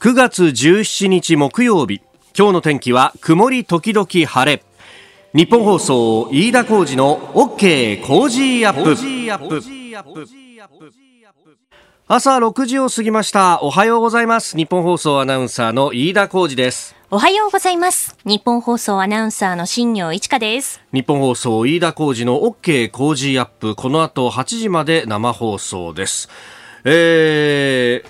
9月17日木曜日。今日の天気は曇り時々晴れ。日本放送飯田浩二の OK 工事アップ。朝6時を過ぎました。おはようございます。日本放送アナウンサーの飯田浩二です。おはようございます。日本放送アナウンサーの新業一華です。日本放送飯田浩二の OK 工事アップ。この後8時まで生放送です。えー、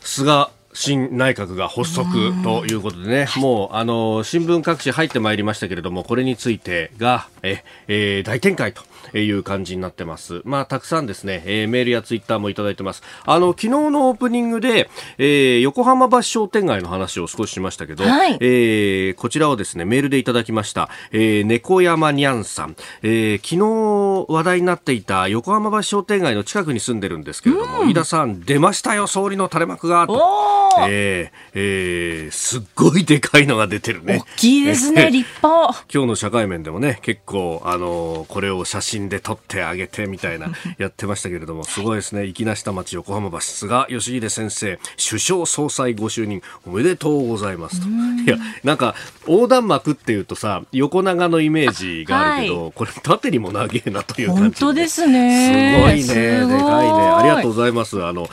菅新内閣が発足ということでね、もうあの新聞各紙入ってまいりましたけれども、これについてがえ、えー、大展開と。いう感じになってます。まあ、たくさんですね、えー、メールやツイッターもいただいてます。あの、昨日のオープニングで、えー、横浜橋商店街の話を少ししましたけど、はい、えー、こちらをですね、メールでいただきました、えー、猫山にゃんさん、えー、昨日話題になっていた横浜橋商店街の近くに住んでるんですけれども、うん、飯田さん、出ましたよ、総理の垂れ幕が、と。えー、えー、すっごいでかいのが出てるね。大きいですね、立派。今日の社会面でもね、結構、あの、これを写真で撮ってあげてみたいな、やってましたけれども、すごいですね。粋な下町横浜橋、菅義偉先生、首相総裁ご就任、おめでとうございますと。いや、なんか、横断幕っていうとさ、横長のイメージがあるけど、はい、これ縦にも長えなという感じ、本当ですね。すごいね。でかいね。ありがとうございます。あの、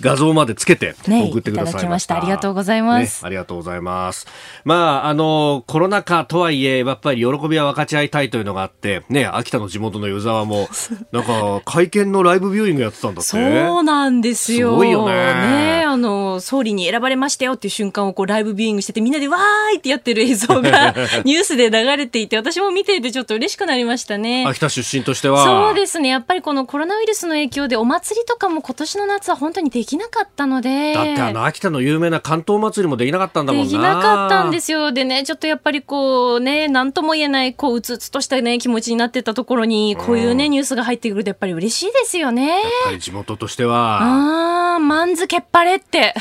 画像までつけて送ってくださいました。ね、ありがとうございます、ね、ありがとうございます。まあ、あの、コロナ禍とはいえ、やっぱり喜びは分かち合いたいというのがあって、ね、秋田の地元の湯沢も、なんか、会見のライブビューイングやってたんだって。そうなんですよ。すごいよね。ね、あの、総理に選ばれましたよっていう瞬間をこう、ライブビューイングしてて、みんなでわーいってやってる映像が ニュースで流れていて、私も見ていてちょっと嬉しくなりましたね。秋田出身としては。そうですね。やっぱりこのコロナウイルスの影響でお祭りとかも今年の夏は本当にできなかったのので。だってあの秋田の有名な関東祭りもできなかったんだもんな。できなかったんですよ。でねちょっとやっぱりこうね何とも言えないこううつうつとしたね気持ちになってたところにこういうね、ニュースが入ってくるとやっぱり嬉しいですよね。やっぱり地元としては。ああまんずけっぱれって。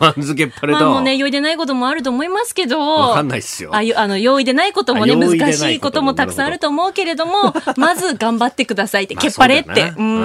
まんずけっぱれと。まあもうね用意でないこともあると思いますけど。わかんないっすよ。ああの用意でないこともね難しいこともたくさんあると思うけれどもまず頑張ってくださいって、けっぱれって。うん。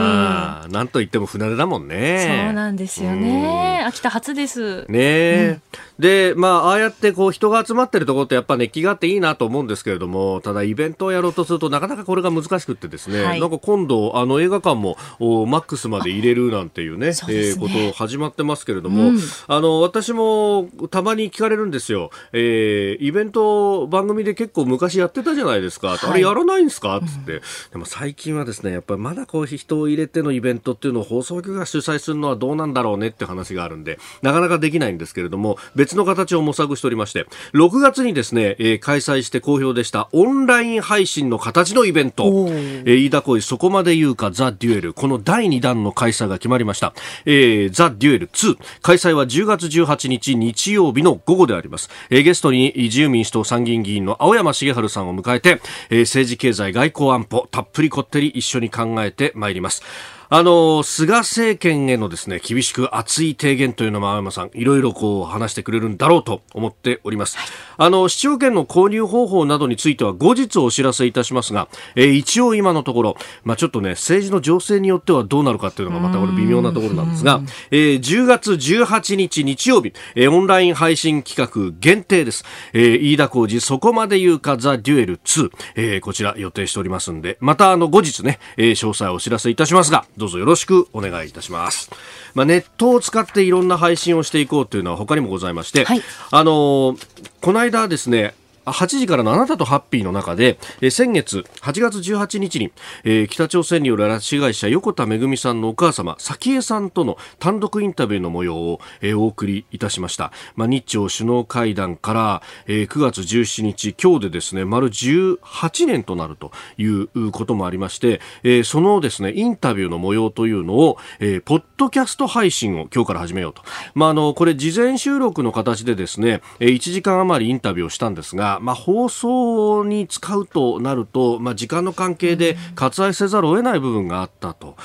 なんと言っても船出だもんねそうなんですよね。秋田初です。ねえ、うんで、まあ、ああやってこう人が集まってるところってやっぱ熱気があっていいなと思うんですけれども、ただイベントをやろうとするとなかなかこれが難しくってですね、はい、なんか今度あの映画館もおマックスまで入れるなんていうね、ね。えー、こと始まってますけれども、うん、あの、私もたまに聞かれるんですよ、えー、イベント番組で結構昔やってたじゃないですか、はい、あれやらないんですか？つって、うん、でも最近はですね、やっぱりまだこう人を入れてのイベントっていうのを放送局が主催するのはどうなんだろうねって話があるんで、なかなかできないんですけれども、別の形を模索しておりまして、6月にですね、えー、開催して好評でしたオンライン配信の形のイベント、えー、飯田恋そこまで言うかザ・デュエル、この第2弾の開催が決まりました。えー、ザ・デュエル2、開催は10月18日日曜日の午後であります。えー、ゲストに自由民主党参議院議員の青山茂春さんを迎えて、えー、政治経済外交安保、たっぷりこってり一緒に考えてまいります。あの、菅政権へのですね、厳しく熱い提言というのも青山さん、いろいろこう話してくれるんだろうと思っております。あの、市長権の購入方法などについては後日お知らせいたしますが、えー、一応今のところ、まあちょっとね、政治の情勢によってはどうなるかっていうのがまたこれ微妙なところなんですが、えー、10月18日日曜日、えー、オンライン配信企画限定です。えー、飯田浩二そこまで言うかザ・デュエル2、えー、こちら予定しておりますんで、またあの後日ね、えー、詳細をお知らせいたしますが、どうぞよろしくお願いいたします。まあ、ネットを使っていろんな配信をしていこうというのは他にもございまして、はい、あのこの間ですね8時からのあなたとハッピーの中で、えー、先月8月18日に、えー、北朝鮮による拉致被害者横田めぐみさんのお母様早紀江さんとの単独インタビューの模様を、えー、お送りいたしました、まあ、日朝首脳会談から、えー、9月17日今日でですね丸18年となるということもありまして、えー、そのですねインタビューの模様というのを、えー、ポッドキャスト配信を今日から始めようと、まあ、あのこれ事前収録の形でですね1時間余りインタビューをしたんですがまあ、放送に使うとなると、まあ、時間の関係で割愛せざるを得ない部分があったと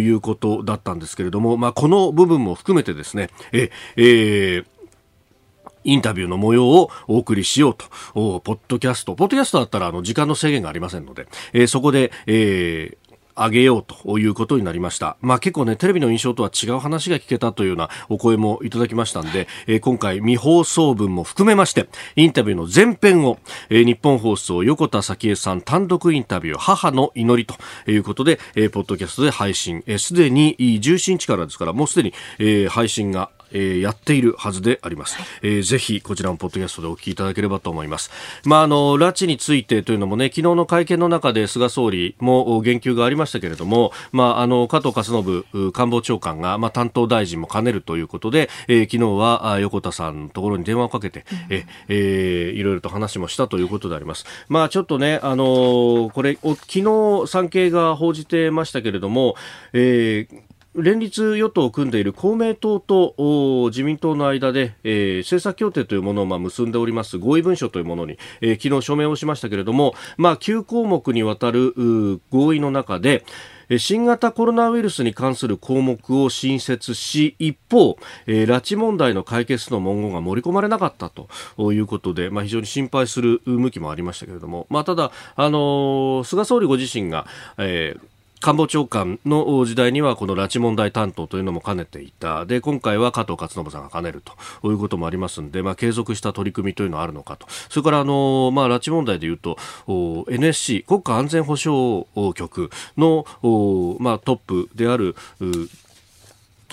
いうことだったんですけれども、まあ、この部分も含めてですね、え、えーインタビューの模様をお送りしようと、ポッドキャスト、ポッドキャストだったらあの時間の制限がありませんので、えー、そこで、えー上げようということになりました。まあ結構ね、テレビの印象とは違う話が聞けたというようなお声もいただきましたんで、えー、今回未放送分も含めまして、インタビューの前編を、えー、日本放送横田早紀江さん単独インタビュー母の祈りということで、えー、ポッドキャストで配信、す、で、に17日からですから、もうすでに、えー、配信がえー、やっているはずであります、はい、えー、ぜひこちらのポッドキャストでお聞きいただければと思います。まあ、あの、拉致についてというのもね、昨日の会見の中で菅総理も言及がありましたけれども、まあ、あの、加藤勝信官房長官が、まあ、担当大臣も兼ねるということで、えー、昨日は横田さんのところに電話をかけて、うん、え、えー、いろいろと話もしたということであります。まあ、ちょっとね、あのこれ、昨日産経が報じてましたけれども、えー、連立与党を組んでいる公明党と自民党の間で、えー、政策協定というものをまあ結んでおります。合意文書というものに、えー、昨日署名をしましたけれども、まあ、9項目にわたる合意の中で、新型コロナウイルスに関する項目を新設し一方、えー、拉致問題の解決の文言が盛り込まれなかったということで、まあ、非常に心配する向きもありましたけれども、まあ、ただ、あのー、菅総理ご自身が、えー官房長官の時代にはこの拉致問題担当というのも兼ねていた。で今回は加藤勝信さんが兼ねるということもありますので、まあ、継続した取り組みというのはあるのかと。それからあの、まあ、拉致問題でいうと NSC 国家安全保障局の、まあ、トップである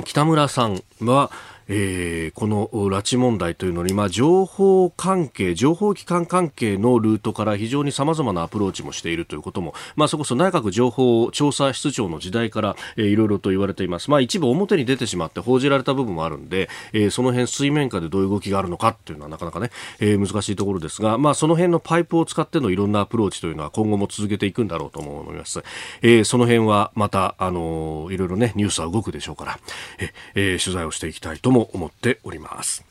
北村さんはえー、この拉致問題というのに、まあ、情報関係、情報機関関係のルートから非常に様々なアプローチもしているということも、まあ、そこそ内閣情報調査室長の時代から、えー、いろいろと言われています。まあ、一部表に出てしまって報じられた部分もあるんで、えー、その辺水面下でどういう動きがあるのかっていうのはなかなかね、えー、難しいところですが、まあ、その辺のパイプを使ってのいろんなアプローチというのは今後も続けていくんだろうと思います。えー、その辺はまた、あのー、いろいろね、ニュースは動くでしょうから、えー、取材をしていきたいともも思っております。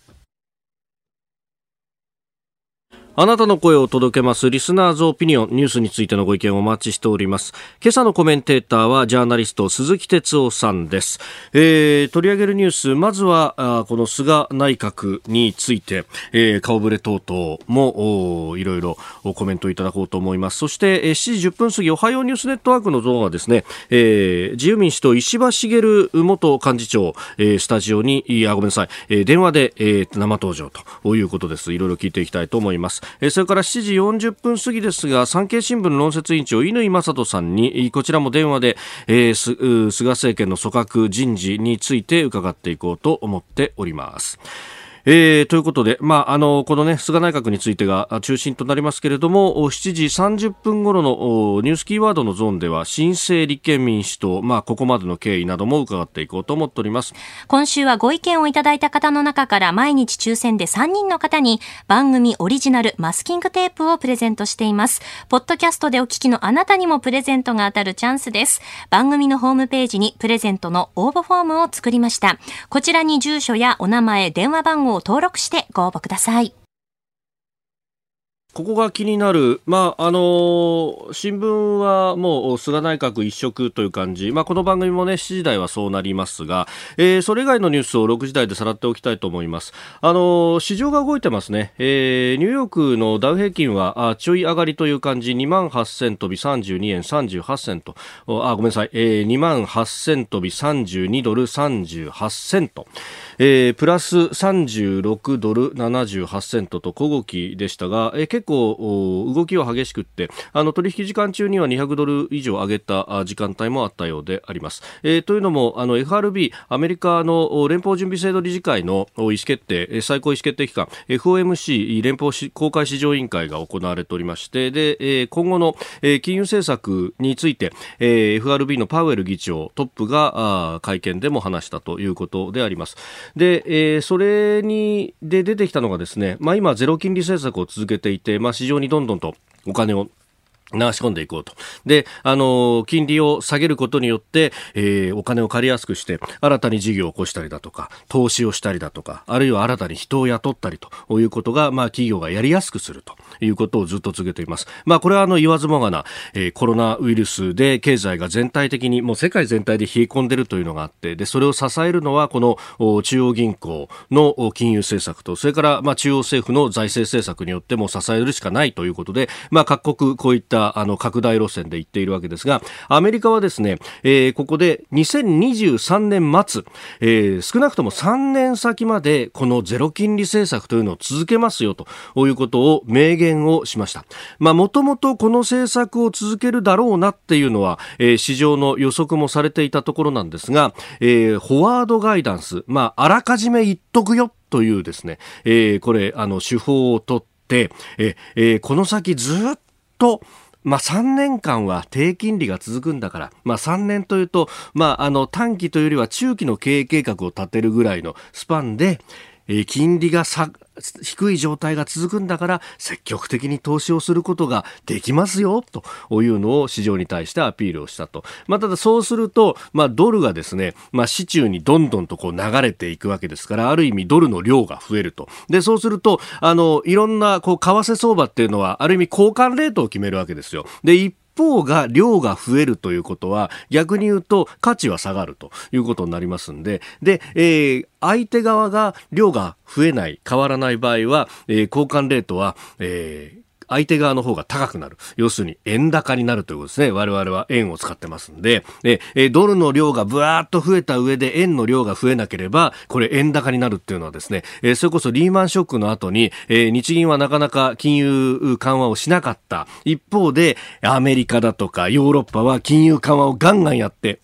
あなたの声を届けますリスナーズオピニオンニュースについてのご意見をお待ちしております。今朝のコメンテーターはジャーナリスト鈴木哲夫さんです。えー、取り上げるニュース、まずはあこの菅内閣について、えー、顔ぶれ等々もいろいろコメントいただこうと思います。そして、えー、7時10分過ぎ、おはようニュースネットワークの動画ですね、えー、自由民主党石破茂元幹事長、えー、スタジオに、あ、ごめんなさい、えー、電話で、えー、生登場ということです。いろいろ聞いていきたいと思います。それから7時40分過ぎですが産経新聞論説委員長乾正人さんにこちらも電話で、えー、菅政権の組閣人事について伺っていこうと思っております。えー、ということで、まあ、あの、このね、菅内閣についてが中心となりますけれども、7時30分頃のニュースキーワードのゾーンでは、新生立憲民主党、まあ、ここまでの経緯なども伺っていこうと思っております。今週はご意見をいただいた方の中から毎日抽選で3人の方に番組オリジナルマスキングテープをプレゼントしています。ポッドキャストでお聞きのあなたにもプレゼントが当たるチャンスです。番組のホームページにプレゼントの応募フォームを作りました。こちらに住所やお名前、電話番号を登録してご応募ください。ここが気になる、まああの新聞はもう菅内閣一色という感じ、まあ、この番組も、ね、7時台はそうなりますが、えー、それ以外のニュースを6時台でさらっておきたいと思います。あの市場が動いてますね、えー、ニューヨークのダウ平均はあちょい上がりという感じ、2万8000飛び32円38セント、あごめんなさい、えー、2万8000飛び32ドル38セント。えー、プラス36ドル78セントと小動きでしたが、えー、結構動きは激しくって、あの取引時間中には200ドル以上上げた時間帯もあったようであります。えー、というのも、あの FRB、アメリカの連邦準備制度理事会の意思決定、最高意思決定機関、FOMC、連邦公開市場委員会が行われておりまして、で、今後の金融政策について、FRB のパウエル議長、トップが会見でも話したということであります。で、えー、それにで出てきたのがですね、まあ、今ゼロ金利政策を続けていて、まあ、市場にどんどんとお金を流し込んでいこうと。で、あの、金利を下げることによって、えー、お金を借りやすくして、新たに事業を起こしたりだとか、投資をしたりだとか、あるいは新たに人を雇ったりということが、まあ、企業がやりやすくするということをずっと続けています。まあ、これはあの、言わずもがな、えー、コロナウイルスで経済が全体的に、もう世界全体で冷え込んでるというのがあって、で、それを支えるのは、この中央銀行の金融政策と、それから、まあ、中央政府の財政政策によっても支えるしかないということで、まあ、各国こういったったあの拡大路線で行っているわけですが、アメリカはですね、えー、ここで2023年末、えー、少なくとも3年先までこのゼロ金利政策というのを続けますよということを明言をしました。まあ、もともとこの政策を続けるだろうなっていうのは、えー、市場の予測もされていたところなんですが、えー、フォワードガイダンス、まあ、あらかじめ言っとくよというですね、えー、これ、あの、手法をとって、えー、この先ずっと、まあ、3年間は低金利が続くんだから、まあ、3年というと、まあ、あの短期というよりは中期の経営計画を立てるぐらいのスパンで、え金利が低い状態が続くんだから積極的に投資をすることができますよというのを市場に対してアピールをしたと。まあ、ただそうすると、まあ、ドルがですね、まあ、市中にどんどんとこう流れていくわけですから、ある意味ドルの量が増えると。で、そうすると、あの、いろんなこう為替相場っていうのは、ある意味交換レートを決めるわけですよ。で、一方が量が増えるということは逆に言うと価値は下がるということになりますんで。で、えー、相手側が量が増えない変わらない場合は、えー、交換レートは、えー相手側の方が高くなる。要するに円高になるということですね。我々は円を使ってますんで、えドルの量がブワーッと増えた上で円の量が増えなければ、これ円高になるっていうのはですね、えそれこそリーマンショックの後に、え日銀はなかなか金融緩和をしなかった。一方で、アメリカだとかヨーロッパは金融緩和をガンガンやって、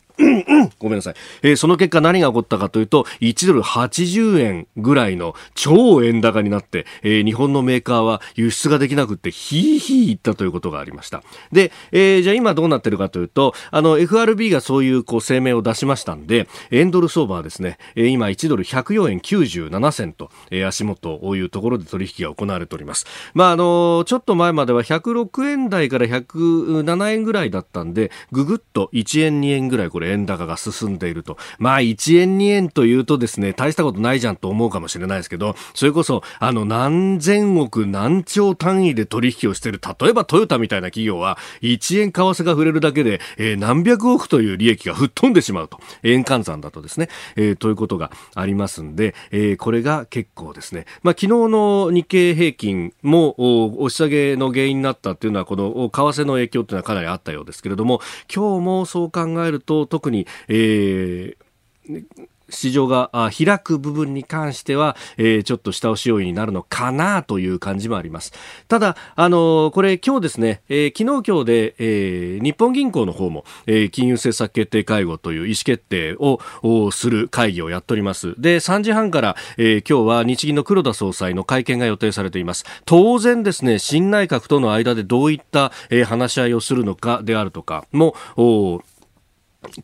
ごめんなさい。えー、その結果何が起こったかというと、1ドル80円ぐらいの超円高になって、えー、日本のメーカーは輸出ができなくって、ヒーヒー言ったということがありました。で、えー、じゃあ今どうなってるかというと、あの、FRB がそういうこう声明を出しましたんで、円ドル相場はですね、えー、今1ドル104円97銭と、えー、足元、こういうところで取引が行われております。まあ、あの、ちょっと前までは106円台から107円ぐらいだったんで、ぐぐっと1円2円ぐらいこれ円高が進んでいると。まあ、1円2円というとですね、大したことないじゃんと思うかもしれないですけど、それこそ、あの、何千億何兆単位で取引をしている、例えばトヨタみたいな企業は、1円為替が触れるだけで、えー、何百億という利益が吹っ飛んでしまうと。円換算だとですね、えー、ということがありますんで、えー、これが結構ですね、まあ、昨日の日経平均も、押し下げの原因になったっていうのは、この為替の影響っていうのはかなりあったようですけれども、今日もそう考えると、特に、えー、市場が開く部分に関しては、えー、ちょっと下押し要因になるのかなという感じもあります。ただ、あのー、これ今日ですね、えー、昨日今日で、えー、日本銀行の方も、えー、金融政策決定会合という意思決定をする会議をやっております。で、3時半から、えー、今日は日銀の黒田総裁の会見が予定されています。当然ですね、新内閣との間でどういった、えー、話し合いをするのかであるとかも、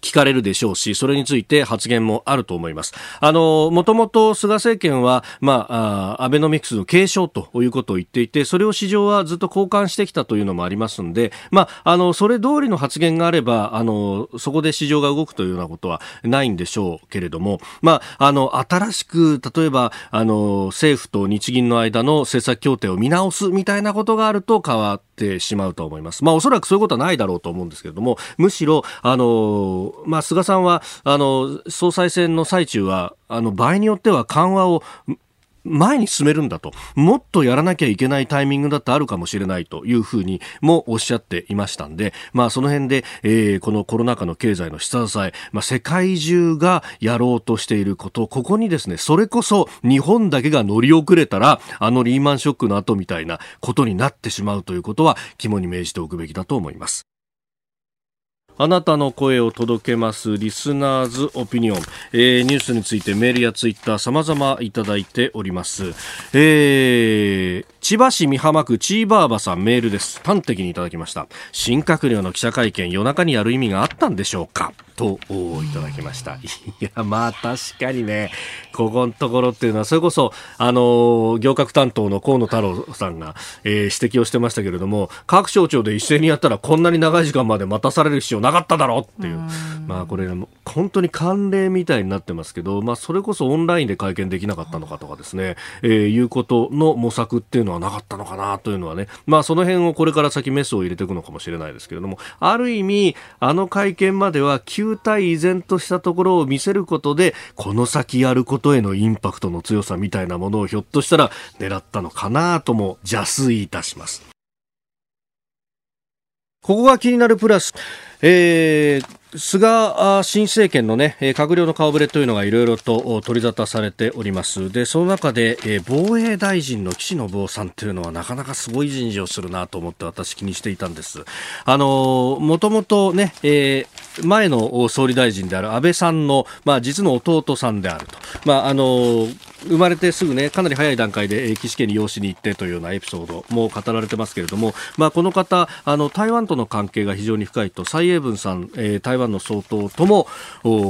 聞かれるでしょうし、それについて発言もあると思います。あの、もともと菅政権は、まあ、アベノミクスの継承ということを言っていて、それを市場はずっと交換してきたというのもありますんで、まあ、あの、それ通りの発言があれば、あの、そこで市場が動くというようなことはないんでしょうけれども、まあ、あの、新しく、例えば、あの、政府と日銀の間の政策協定を見直すみたいなことがあると変わってしまうと思います。まあ、おそらくそういうことはないだろうと思うんですけれども、むしろ、あの、まあ、菅さんはあの総裁選の最中はあの場合によっては緩和を前に進めるんだと、もっとやらなきゃいけないタイミングだってあるかもしれないというふうにもおっしゃっていましたんで、まあその辺で、えー、このコロナ禍の経済の下支え、まあ世界中がやろうとしていること、ここにですね、それこそ日本だけが乗り遅れたら、あのリーマンショックの後みたいなことになってしまうということは肝に銘じておくべきだと思います。あなたの声を届けますリスナーズオピニオン、えー、ニュースについてメールやツイッター様々いただいております。えー、千葉市美浜区チーバーバさんメールです。端的にいただきました。新閣僚の記者会見夜中にやる意味があったんでしょうか？といただきました。いや、まあ確かにね、ここのところっていうのは、それこそ、あの、行革担当の河野太郎さんが、えー、指摘をしてましたけれども、各省庁で一斉にやったらこんなに長い時間まで待たされる必要なかっただろうっていう、うまあこれ、本当に慣例みたいになってますけど、まあそれこそオンラインで会見できなかったのかとかですね、えー、いうことの模索っていうのはなかったのかなというのはね、まあその辺をこれから先メスを入れていくのかもしれないですけれども、ある意味、あの会見までは旧体依然としたところを見せることで、この先やることへのインパクトの強さみたいなものをひょっとしたら狙ったのかなとも邪推いたします。ここが気になるプラス、えー菅新政権のね、閣僚の顔ぶれというのがいろいろと取り沙汰されております。で、その中で、防衛大臣の岸信夫さんというのはなかなかすごい人事をするなと思って私気にしていたんです。あの、もともとね、えー、前の総理大臣である安倍さんの、まあ、実の弟さんであると。まあ、あの、生まれてすぐね、かなり早い段階で岸家に養子に行ってというようなエピソードも語られてますけれども、まあ、この方、あの、台湾との関係が非常に深いと、蔡英文さん、えー、台湾の総統とも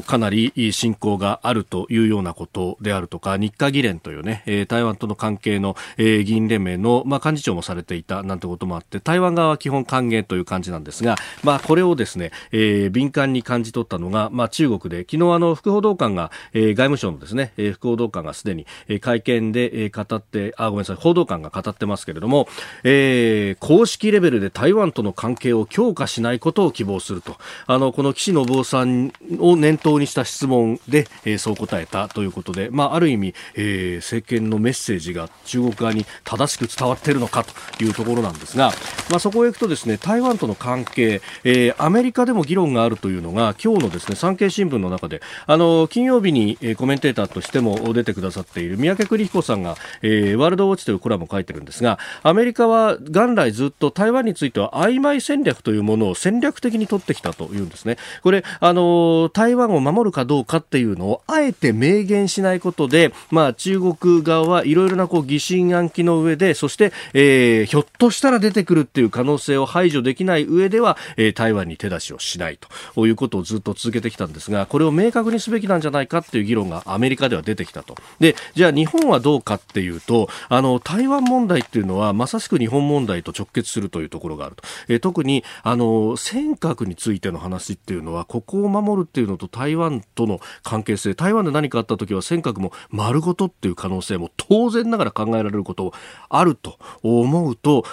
かなり親交があるというようなことであるとか、日華議連というね、えー、台湾との関係の、えー、議員連盟の、まあ、幹事長もされていたなんてこともあって、台湾側は基本歓迎という感じなんですが、まあ、これをですね、えー、敏感に感じ取ったのが、まあ、中国で、昨日あの、副報道官が、えー、外務省のですね、副報道官がすでに、え、会見で語って、あ、ごめんなさい、報道官が語ってますけれども、えー、公式レベルで台湾との関係を強化しないことを希望すると、あの、この岸信夫さんを念頭にした質問で、えー、そう答えたということで、まあ、ある意味、えー、政権のメッセージが中国側に正しく伝わっているのかというところなんですが、まあ、そこへ行くとですね、台湾との関係、えー、アメリカでも議論があるというのが、今日のですね、産経新聞の中で、あの、金曜日に、コメンテーターとしても出てくださっている三宅邦彦さんが、えー、ワールドウォッチというコラムを書いてるんですが、アメリカは元来ずっと台湾については曖昧戦略というものを戦略的に取ってきたというんですね。これ、あの、台湾を守るかどうかっていうのをあえて明言しないことで、まあ中国側はいろいろなこう疑心暗鬼の上で、そして、えー、ひょっとしたら出てくるっていう可能性を排除できない上では、えー、台湾に手出しをしないということをずっと続けてきたんですが、これを明確にすべきなんじゃないかっていう議論がアメリカでは出てきたと。で、じゃあ日本はどうかっていうと、あの、台湾問題っていうのは、まさしく日本問題と直結するというところがあると。えー、特に、あの、尖閣についての話っていうのは、ここを守るっていうのと台湾との関係性、台湾で何かあった時は尖閣も丸ごとっていう可能性も当然ながら考えられることあると思うと、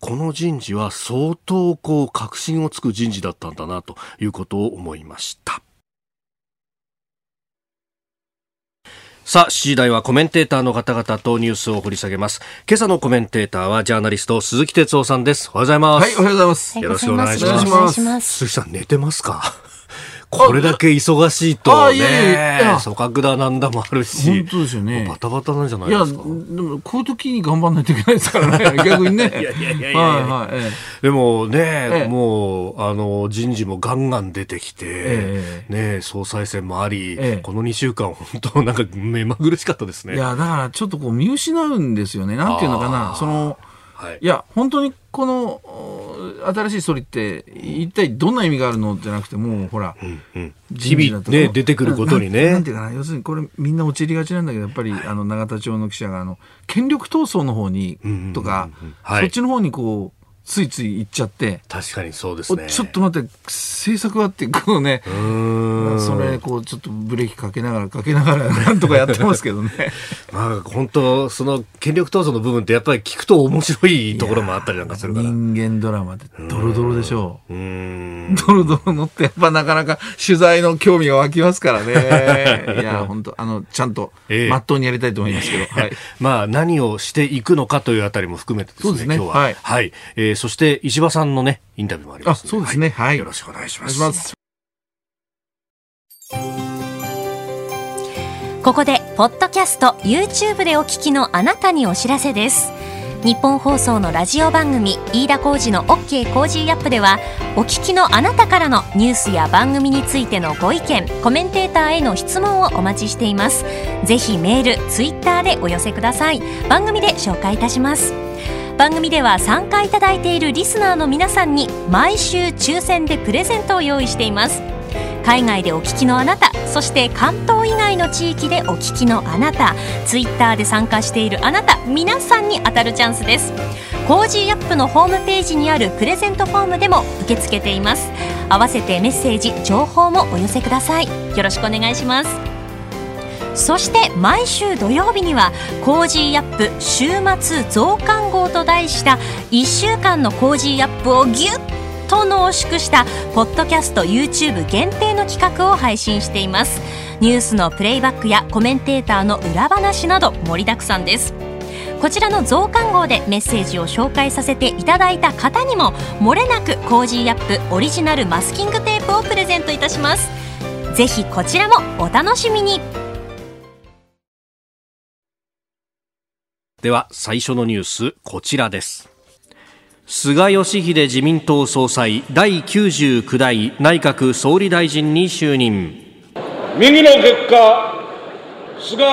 この人事は相当こう、確信をつく人事だったんだなということを思いました。さあ、7時台はコメンテーターの方々とニュースを掘り下げます。今朝のコメンテーターはジャーナリスト鈴木哲夫さんです。おはようございます。はい、おはようございます。よろしくお願いします。鈴木さん、寝てますか？これだけ忙しいとね、いやいや組閣だなんだもあるし、本当ですよね。バタバタなんじゃないですか。いや、でもこういう時に頑張らないといけないですからね、逆にね。いやいやいやいや、はいはい、でもね、ええ、もう、あの、人事もガンガン出てきて、え、ね、総裁選もあり、この2週間、本当なんか目まぐるしかったですね。いや、だからちょっとこう見失うんですよね。なんていうのかな、その、はい、いや、本当にこの新しい総理って一体どんな意味があるのじゃなくてもうほら、うんうん、日々ね出てくることにね。なんていうかな要するにこれみんな陥りがちなんだけどやっぱり、はい、あの永田町の記者があの権力闘争の方にとか、そっちの方にこうついつい行っちゃって。確かにそうですね。ちょっと待って政策はってこうねそれこうちょっとブレーキかけながらかけながらなんとかやってますけどね。まあ本当その権力闘争の部分ってやっぱり聞くと面白いところもあったりなんかするから。人間ドラマってドロドロでしょ。うう ドロドロのってやっぱなかなか取材の興味が湧きますからね。いや本当あのちゃんとまっとうにやりたいと思いますけど、えー、はい、まあ何をしていくのかというあたりも含めてですね、ね、今日は。はい、はい、えーー、そして石破さんのね、インタビューもありますそうですね、はい。よろしくお願いします。ます。ここで、ポッドキャスト、YouTube でお聞きのあなたにお知らせです。ニッポン放送のラジオ番組飯田浩司の OK コージーアップではお聞きのあなたからのニュースや番組についてのご意見コメンテーターへの質問をお待ちしていますぜひメールツイッターでお寄せください番組で紹介いたします番組では参加いただいているリスナーの皆さんに毎週抽選でプレゼントを用意しています。海外でお聞きのあなたそして関東以外の地域でお聞きのあなたツイッターで参加しているあなた皆さんに当たるチャンスです。コージーアップのホームページにあるプレゼントフォームでも受け付けています。合わせてメッセージ情報もお寄せください。よろしくお願いします。そして毎週土曜日にはコージーアップ週末増刊号と題した1週間のコージーアップをギュッと濃縮したポッドキャスト YouTube 限定の企画を配信しています。ニュースのプレイバックやコメンテーターの裏話など盛りだくさんです。こちらの増刊号でメッセージを紹介させていただいた方にももれなくコージーアップオリジナルマスキングテープをプレゼントいたします。ぜひこちらもお楽しみに。では最初のニュースこちらです菅義偉自民党総裁第99代内閣総理大臣に就任右の結果菅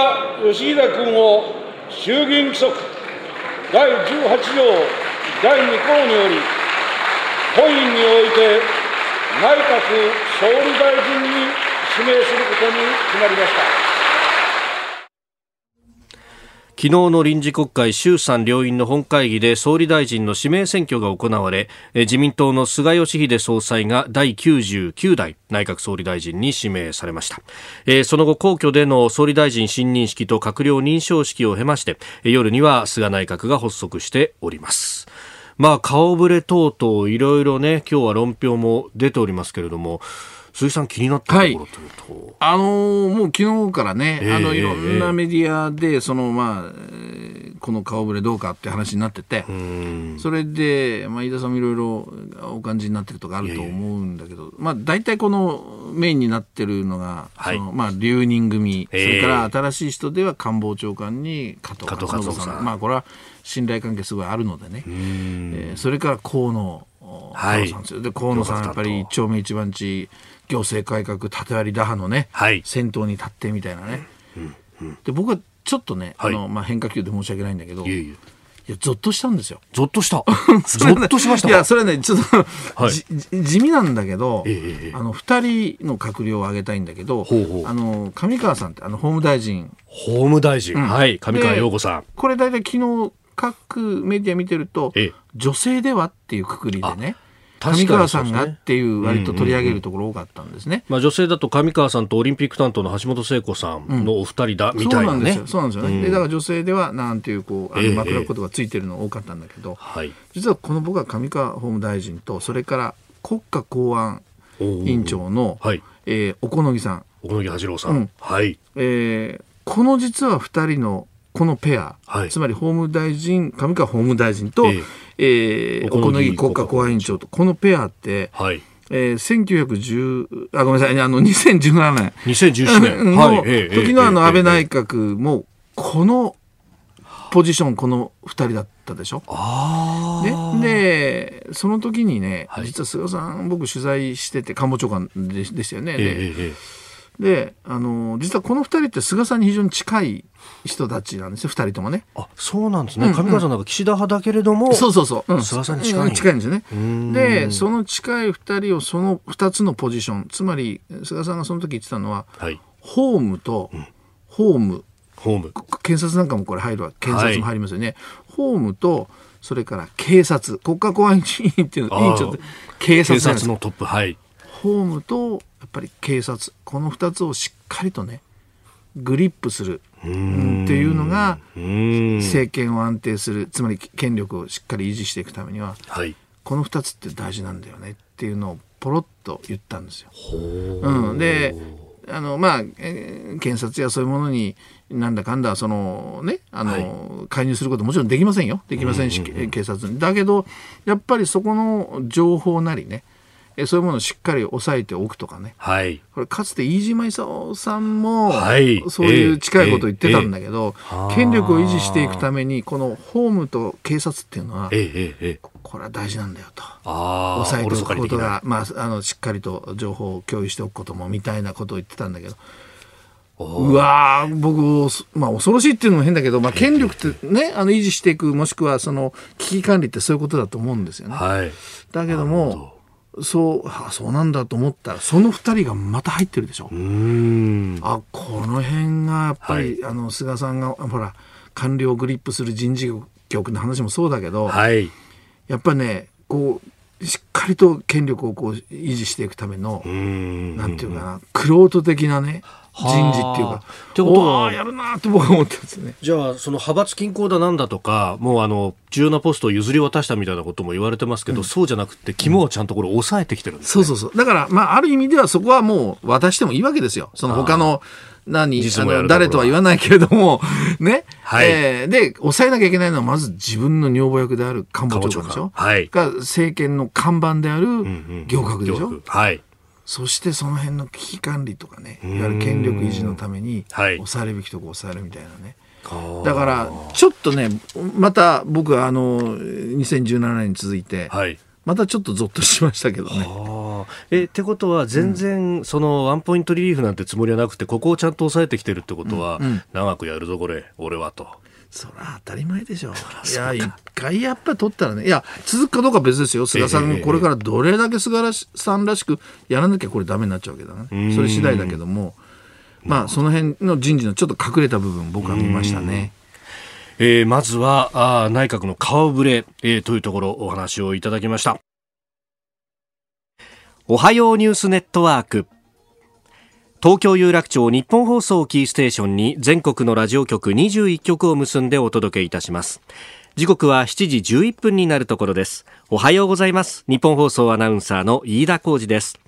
義偉君を衆議院規則第18条第2項により本院において内閣総理大臣に指名することに決まりました。昨日の臨時国会衆参両院の本会議で総理大臣の指名選挙が行われ自民党の菅義偉総裁が第99代内閣総理大臣に指名されました、その後皇居での総理大臣信任式と閣僚認証式を経まして夜には菅内閣が発足しております。まあ顔ぶれ等々いろいろね今日は論評も出ておりますけれども鈴木さん気になったところというと、はい、あのー、もう昨日からね、えー、あのいろんなメディアでそのまあこの顔ぶれどうかって話になっててそれで、まあ、飯田さんもいろいろお感じになってるとかあると思うんだけどまあ大体このメインになってるのが、はい、そのまあ留任組、それから新しい人では官房長官に加藤勝信さん。まあこれは信頼関係すごいあるのでね、えー、それから河野はい、で河野さんやっぱり一丁目一番地行政改革縦割り打破のね、はい、先頭に立ってみたいなね、うんうん、で僕はちょっとね、はい、あのまあ、変化球で申し訳ないんだけどいえいえ。いや、ゾッとしたんですよ。ゾッとした。ゾッとしましたいや、それね、ちょっとはい、地味なんだけど、ええ、あの、二人の閣僚を挙げたいんだけど、ほうほう。あの、上川さんって、あの、法務大臣。法務大臣、うん、はい、上川陽子さん。これ大体昨日、各メディア見てると、女性ではっていうくくりでね。上川さんがっていう割と取り上げるところ多かったんですね、まあ、女性だと上川さんとオリンピック担当の橋本聖子さんのお二人だ、みたいなね、そうなんですよ。ね、でだから女性ではなんていうこうあの枕言葉ついてるの多かったんだけど、はい、実はこの僕は上川法務大臣とそれから国家公安委員長の、はい、えー、小此木さん。小此木八郎さん、うん、はい。えー、この実は二人のこのペア、はい、つまり法務大臣上川法務大臣と、えーえー、小此木国家公安委員長とこのペアって、はい。えー、1910あごめんなさいあの2017年。2017年。の時のあの安倍内閣もこのポジションこの2人だったでしょ？ね、でその時にね、はい、実は菅さん僕取材してて官房長官ででしたよね。えー、であの実はこの2人って菅さんに非常に近い人たちなんですよ、二人ともね。あ、そうなんですね。上川さんなんか岸田派だけれども、そうそうそう。うん、菅さんに近い、近いんですよね。で、その近い二人をその二つのポジション、つまり菅さんがその時言ってたのは、はい、ホームと、ホーム。ホーム。検察なんかもこれ入るわ。検察も入りますよね。はい、ホームと、それから警察。国家公安委員っていうの、委員長って警察警察のトップ、はい。ホームと、やっぱり警察。この二つをしっかりとね、グリップする。っていうのが政権を安定するつまり権力をしっかり維持していくためには、はい、この2つって大事なんだよねっていうのをポロッと言ったんですよ。う。ん、であのまあ、えー、検察やそういうものになんだかんだそのねあの、はい、介入することもちろんできませんよ。できませんし、警察に。だけどやっぱりそこの情報なりねえそういうものをしっかり押さえておくとかね、はい、これかつて飯島勲さんも、はい、そういう近いことを言ってたんだけど、権力を維持していくためにこの法務と警察っていうのは、えー、これは大事なんだよと。押さえておくことが、まあ、あのしっかりと情報を共有しておくこともみたいなことを言ってたんだけど。うわ僕、まあ、恐ろしいっていうのも変だけど、まあ、権力ってね、あの維持していく、もしくはその危機管理ってそういうことだと思うんですよね。はい、だけども、そうあそうなんだと思ったらその2人がまた入ってるでしょ。あこの辺がやっぱり、はい、あの菅さんがほら官僚グリップする人事局の話もそうだけど、はい、やっぱねこうしっかりと権力をこう維持していくためのなんていうかな玄人的なね人事っていうか。ってことは、やるなって僕は思ってますね。じゃあ、その派閥均衡だなんだとか、もうあの、重要なポストを譲り渡したみたいなことも言われてますけど、うん、そうじゃなくて、肝はちゃんとこれ抑えてきてるんです、ね、そうそうそう。だから、まあ、ある意味ではそこはもう渡してもいいわけですよ。その他の、何あの誰とは言わないけれども、ね。はい、えー、で、抑えなきゃいけないのは、まず自分の女房役である官房長官でしょ。はい。が政権の看板である行革でしょ。うんうん、はい。そしてその辺の危機管理とかね、いわゆる権力維持のために、抑えるべきとこ抑えるみたいなね。だからちょっとねまた僕はあの2017年に続いて、はい、またちょっとぞっとしましたけどね。えってことは全然、そのワンポイントリリーフなんてつもりはなくてここをちゃんと抑えてきてるってことは、長くやるぞこれ。俺はと。そりゃ当たり前でしょ。いや、一回やっぱり取ったらね、いや、続くかどうか別ですよ。菅さん、これからどれだけ菅さんらしくやらなきゃこれダメになっちゃうわけだね。それ次第だけども。まあ、その辺の人事のちょっと隠れた部分、僕は見ましたね。えー、まずはあ内閣の顔ぶれ、えー、というところお話をいただきましたおはようニュースネットワーク東京有楽町日本放送キーステーションに全国のラジオ局21局を結んでお届けいたします。時刻は7時11分になるところです。おはようございます。日本放送アナウンサーの飯田浩二です。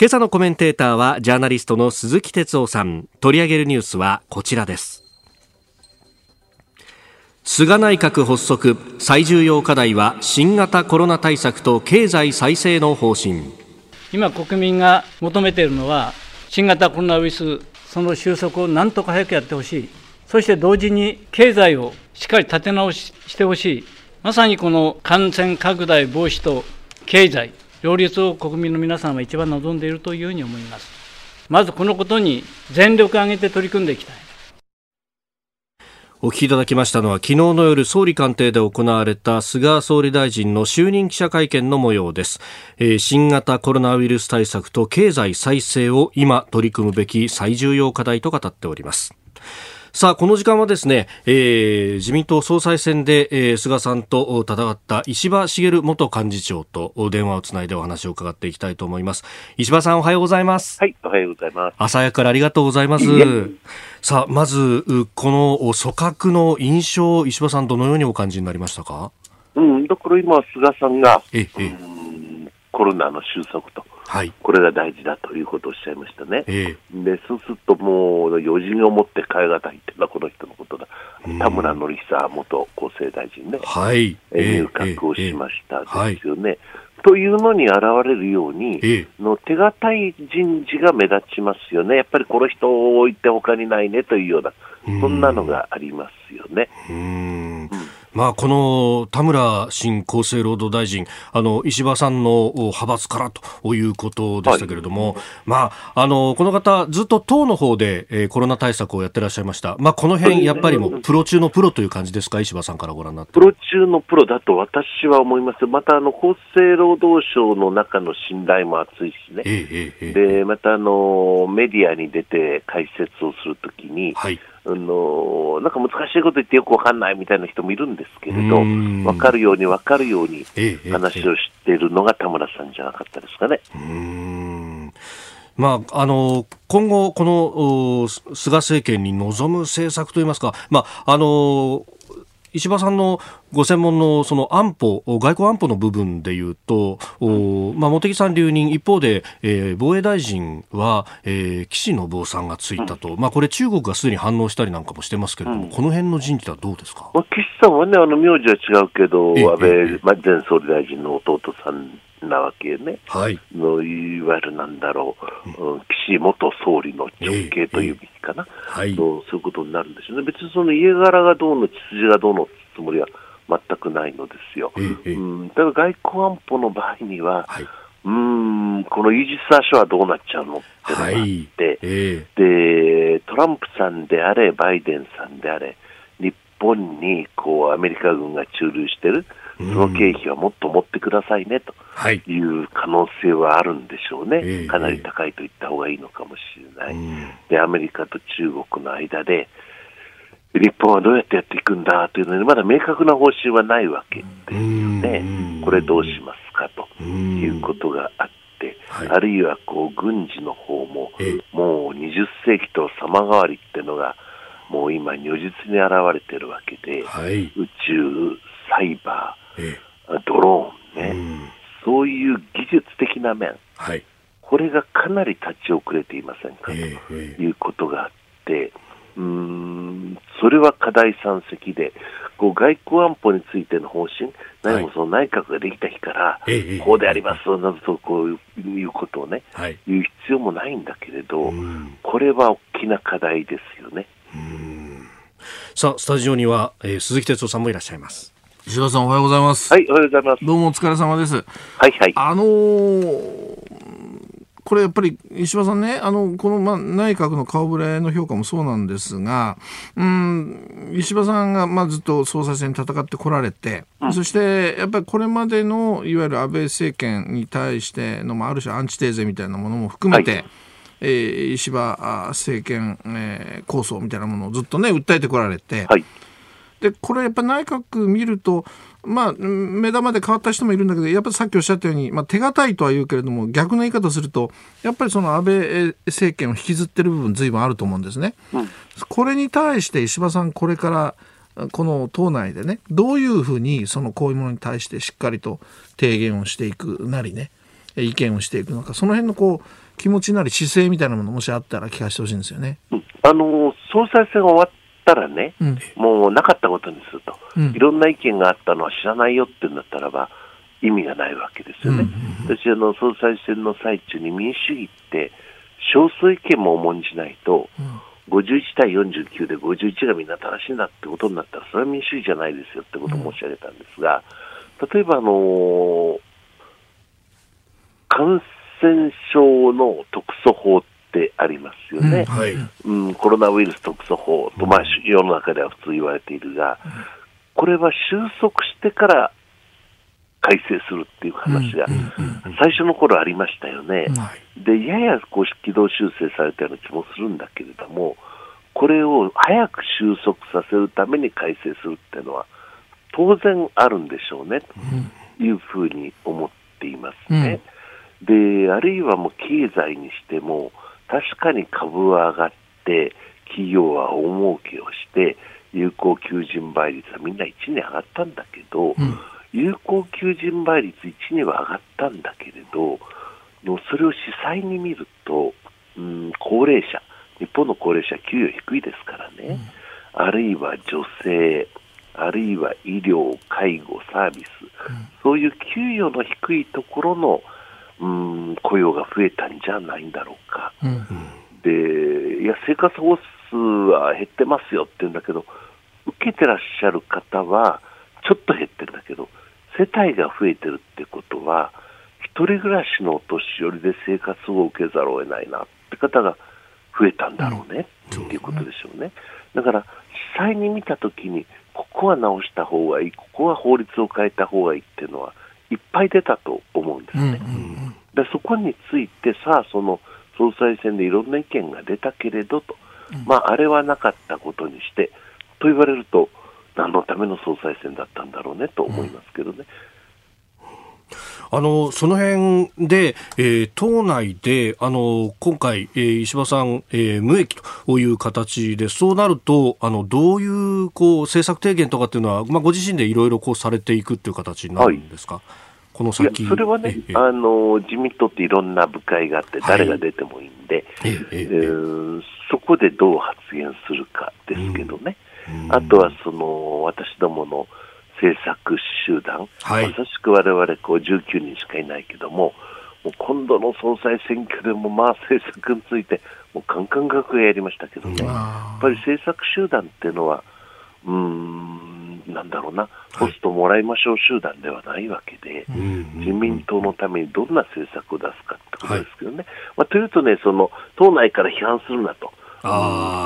今朝のコメンテーターはジャーナリストの鈴木哲夫さん。取り上げるニュースはこちらです。菅内閣発足。最重要課題は新型コロナ対策と経済再生の方針。今国民が求めているのは新型コロナウイルスその収束をなんとか早くやってほしいそして同時に経済をしっかり立て直ししてほしいまさにこの感染拡大防止と経済両立を国民の皆さんは一番望んでいるというふうに思います。まずこのことに全力を挙げて取り組んでいきたい。お聞きいただきましたのは昨日の夜総理官邸で行われた菅総理大臣の就任記者会見の模様です、えー、新型コロナウイルス対策と経済再生を今取り組むべき最重要課題と語っております。さあ、この時間はですね、えー、自民党総裁選で、えー、菅さんと戦った石破茂元幹事長と電話をつないでお話を伺っていきたいと思います。石破さん、おはようございます。はい、おはようございます。朝早くからありがとうございます。さあ、まず、この組閣の印象、石破さん、どのようにお感じになりましたか？うん、だから今、菅さんが、ええ、コロナの収束と。はい、これが大事だということをおっしゃいましたね、えー、でそうするともう余人を持って変え難いっていうのはこの人のことだ、田村憲久元厚生大臣ね、はい、入閣をしましたですよね。えーえー、というのに現れるように、の手堅い人事が目立ちますよね、やっぱりこの人を置いて他にないねというような、そんなのがありますよね。うんまあ、この田村新厚生労働大臣、あの石破さんの派閥からということでしたけれども、はい、まあ、あのこの方、ずっと党の方で、えー、コロナ対策をやってらっしゃいました、まあ、この辺やっぱりもプロ中のプロという感じですか、石破さんからご覧になって。プロ中のプロだと私は思います、またあの厚生労働省の中の信頼も厚いしね、えええ、でまたあのメディアに出て解説をするときに、はいあのなんか難しいこと言ってよくわかんないみたいな人もいるんですけれど、わかるようにわかるように話をしているのが田村さんじゃなかったですかね。まあ、あの今後、この菅政権に望む政策といいますか、まあ、あの石破さんのご専門のその安保、外交安保の部分でいうと、おまあ、茂木さん留任、一方で、えー、防衛大臣は、えー、岸信夫さんがついたと、うん、まあ、これ、中国がすでに反応したりなんかもしてますけれども、うん、この辺の人事はどうですか、まあ、岸さんはね、あの名字は違うけど、安倍、前総理大臣の弟さんなわけね、はい、のいわゆるなんだろう、うん、岸元総理の直系というべきかな、えーえーはい、そういうことになるんですよね、別にその家柄がどうの、血筋がどうのつもりは全くないのですよ。えー、うん、だから外交安保の場合には、はい、うんこのイージス・アショはどうなっちゃうのってのがあって、はい。えー、でトランプさんであれ、バイデンさんであれ、日本にこうアメリカ軍が駐留してる。その経費はもっと持ってくださいねとい。う可能性はあるんでしょうね、はい、かなり高いと言った方がいいのかもしれない、でアメリカと中国の間で、日本はどうやってやっていくんだというのに、まだ明確な方針はないわけですよね、これどうしますかということがあって、あるいはこう軍事の方も、もう20世紀と様変わりっていうのが、もう今、如実に現れてるわけで、はい、宇宙、サイバー、ドローンね、うん、そういう技術的な面、はい、これがかなり立ち遅れていませんか？ということがあって、て、うんそれは課題山積で、こう外交安保についての方針、何もその内閣ができた日から、こうでありますなどとこういうことをね、はい、言う必要もないんだけれど、これは大きな課題ですよね。さあ、スタジオには、えー、鈴木哲夫さんもいらっしゃいます。石田さんおはようございます。はい、おはようございます。どうもお疲れ様です。はいはい。あのー、これやっぱり石破さんね、あの、この、まあ、内閣の顔ぶれの評価もそうなんですが、うん、石破さんが、まあ、ずっと総裁選戦ってこられて、うん、そして、やっぱりこれまでの、いわゆる安倍政権に対しての、まあ、ある種アンチテーゼみたいなものも含めて、はいえー、石破政権、えー、構想みたいなものをずっとね、訴えてこられて、はい、で、これやっぱ内閣見ると、まあ、目玉で変わった人もいるんだけど、やっぱりさっきおっしゃったように、まあ、手堅いとは言うけれども、逆の言い方すると、やっぱりその安倍政権を引きずってる部分、ずいぶんあると思うんですね。うん、これに対して石破さん、これから、この党内でね、どういうふうに、そのこういうものに対してしっかりと提言をしていくなりね、意見をしていくのか、その辺のこう、気持ちなり姿勢みたいなものもしあったら聞かせてほしいんですよね。あの総裁選が終わったらね、うん、もうなかったことにすると、うん、いろんな意見があったのは知らないよってんだったらば、意味がないわけですよね。うん、私あの、総裁選の最中に民主主義って、少数意見も重んじないと、うん、51対49で51がみんな正しいんだってことになったら、それは民主主義じゃないですよってことを申し上げたんですが、例えば、あのー、感染症の特措法ってありますよね、うんはい。うん、コロナウイルス特措法と、まあ、世の中では普通言われているが、これは収束してから改正するっていう話が最初の頃ありましたよね、でややこう軌道修正されたような気もするんだけれども、これを早く収束させるために改正するっていうのは、当然あるんでしょうね、というふうに思っていますね。うん。で、あるいはもう経済にしても、確かに株は上がって、企業は大儲けをして、有効求人倍率はみんな1に上がったんだけど、うん、有効求人倍率1には上がったんだけれど、それを実際に見ると、うん、高齢者、日本の高齢者、給与低いですからね、うん、あるいは女性、あるいは医療、介護、サービス、うん、そういう給与の低いところのうん雇用が増えたんじゃないんだろうか、うん、でいや生活保護数は減ってますよって言うんだけど、受けてらっしゃる方はちょっと減ってるんだけど、世帯が増えてるってことは、一人暮らしのお年寄りで生活を受けざるを得ないなって方が増えたんだろうね、うん、っていうことでしょうね。だから実際に見たときに、ここは直した方がいい、ここは法律を変えた方がいいっていうのは、いっぱい出たと思うんですね。でそこについてさあその総裁選でいろんな意見が出たけれどと、まあ、あれはなかったことにしてと言われると何のための総裁選だったんだろうねと思いますけどね。あのその辺で、えー、党内であの今回、えー、石破さん、えー、無益という形でそうなるとあのどういうこう政策提言とかっていうのは、まあ、ご自身でいろいろされていくっていう形になるんですか、はい、この先。それはね、あの自民党っていろんな部会があって、誰が出てもいいんで、はい、えー、そこでどう発言するかですけどね、うん、あとはその私どもの政策集団、はい、まさしく我々こう19人しかいないけども、もう今度の総裁選挙でもまあ政策について、もうカンカン学やりましたけどね、やっぱり政策集団っていうのは、うん、なんだろうな、ポストもらいましょう集団ではないわけで、はい、自民党のためにどんな政策を出すかってことですけどね、はい、まあ、というとね、その党内から批判するなと。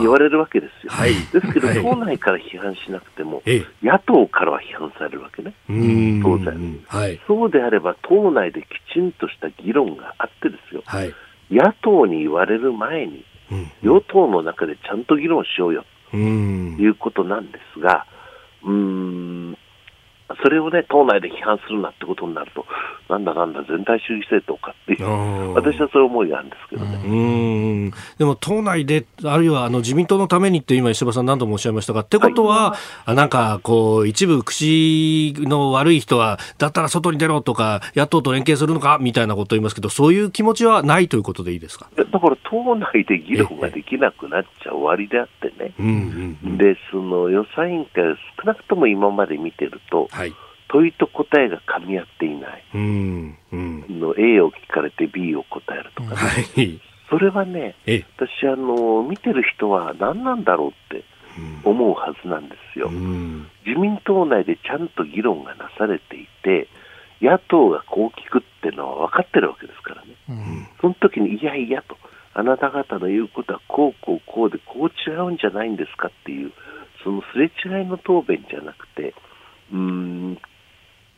言われるわけですよ。はい、ですけど、党内から批判しなくても、野党からは批判されるわけね、当然、はい、そうであれば、党内できちんとした議論があってですよ、はい、野党に言われる前に、与党の中でちゃんと議論しようよ。ということなんですが、うんそれをね、党内で批判するなってことになると、なんだなんだ、全体主義政党かっていう、私はそういう思いがあるんですけどね。うん。でも党内で、あるいはあの自民党のためにって今、石破さん、何度もおっしゃいましたが、ってことは、はい、なんかこう、一部、口の悪い人は、だったら外に出ろとか、野党と連携するのかみたいなことを言いますけど、そういう気持ちはないということでいいですか？だから党内で議論ができなくなっちゃ終わりであってね、でその予算委員会、少なくとも今まで見てると、はい問い。と答えが噛み合っていない、うんうん、の A を聞かれて B を答えるとか、ね、はい、それはね、私あの、見てる人は何なんだろうって思うはずなんですよ、うん、自民党内でちゃんと議論がなされていて、野党がこう聞くっていうのは分かってるわけですからね、うん、その時にいやいやと、あなた方の言うことはこうこうこうでこう違うんじゃないんですかっていう、そのすれ違いの答弁じゃなくて、うん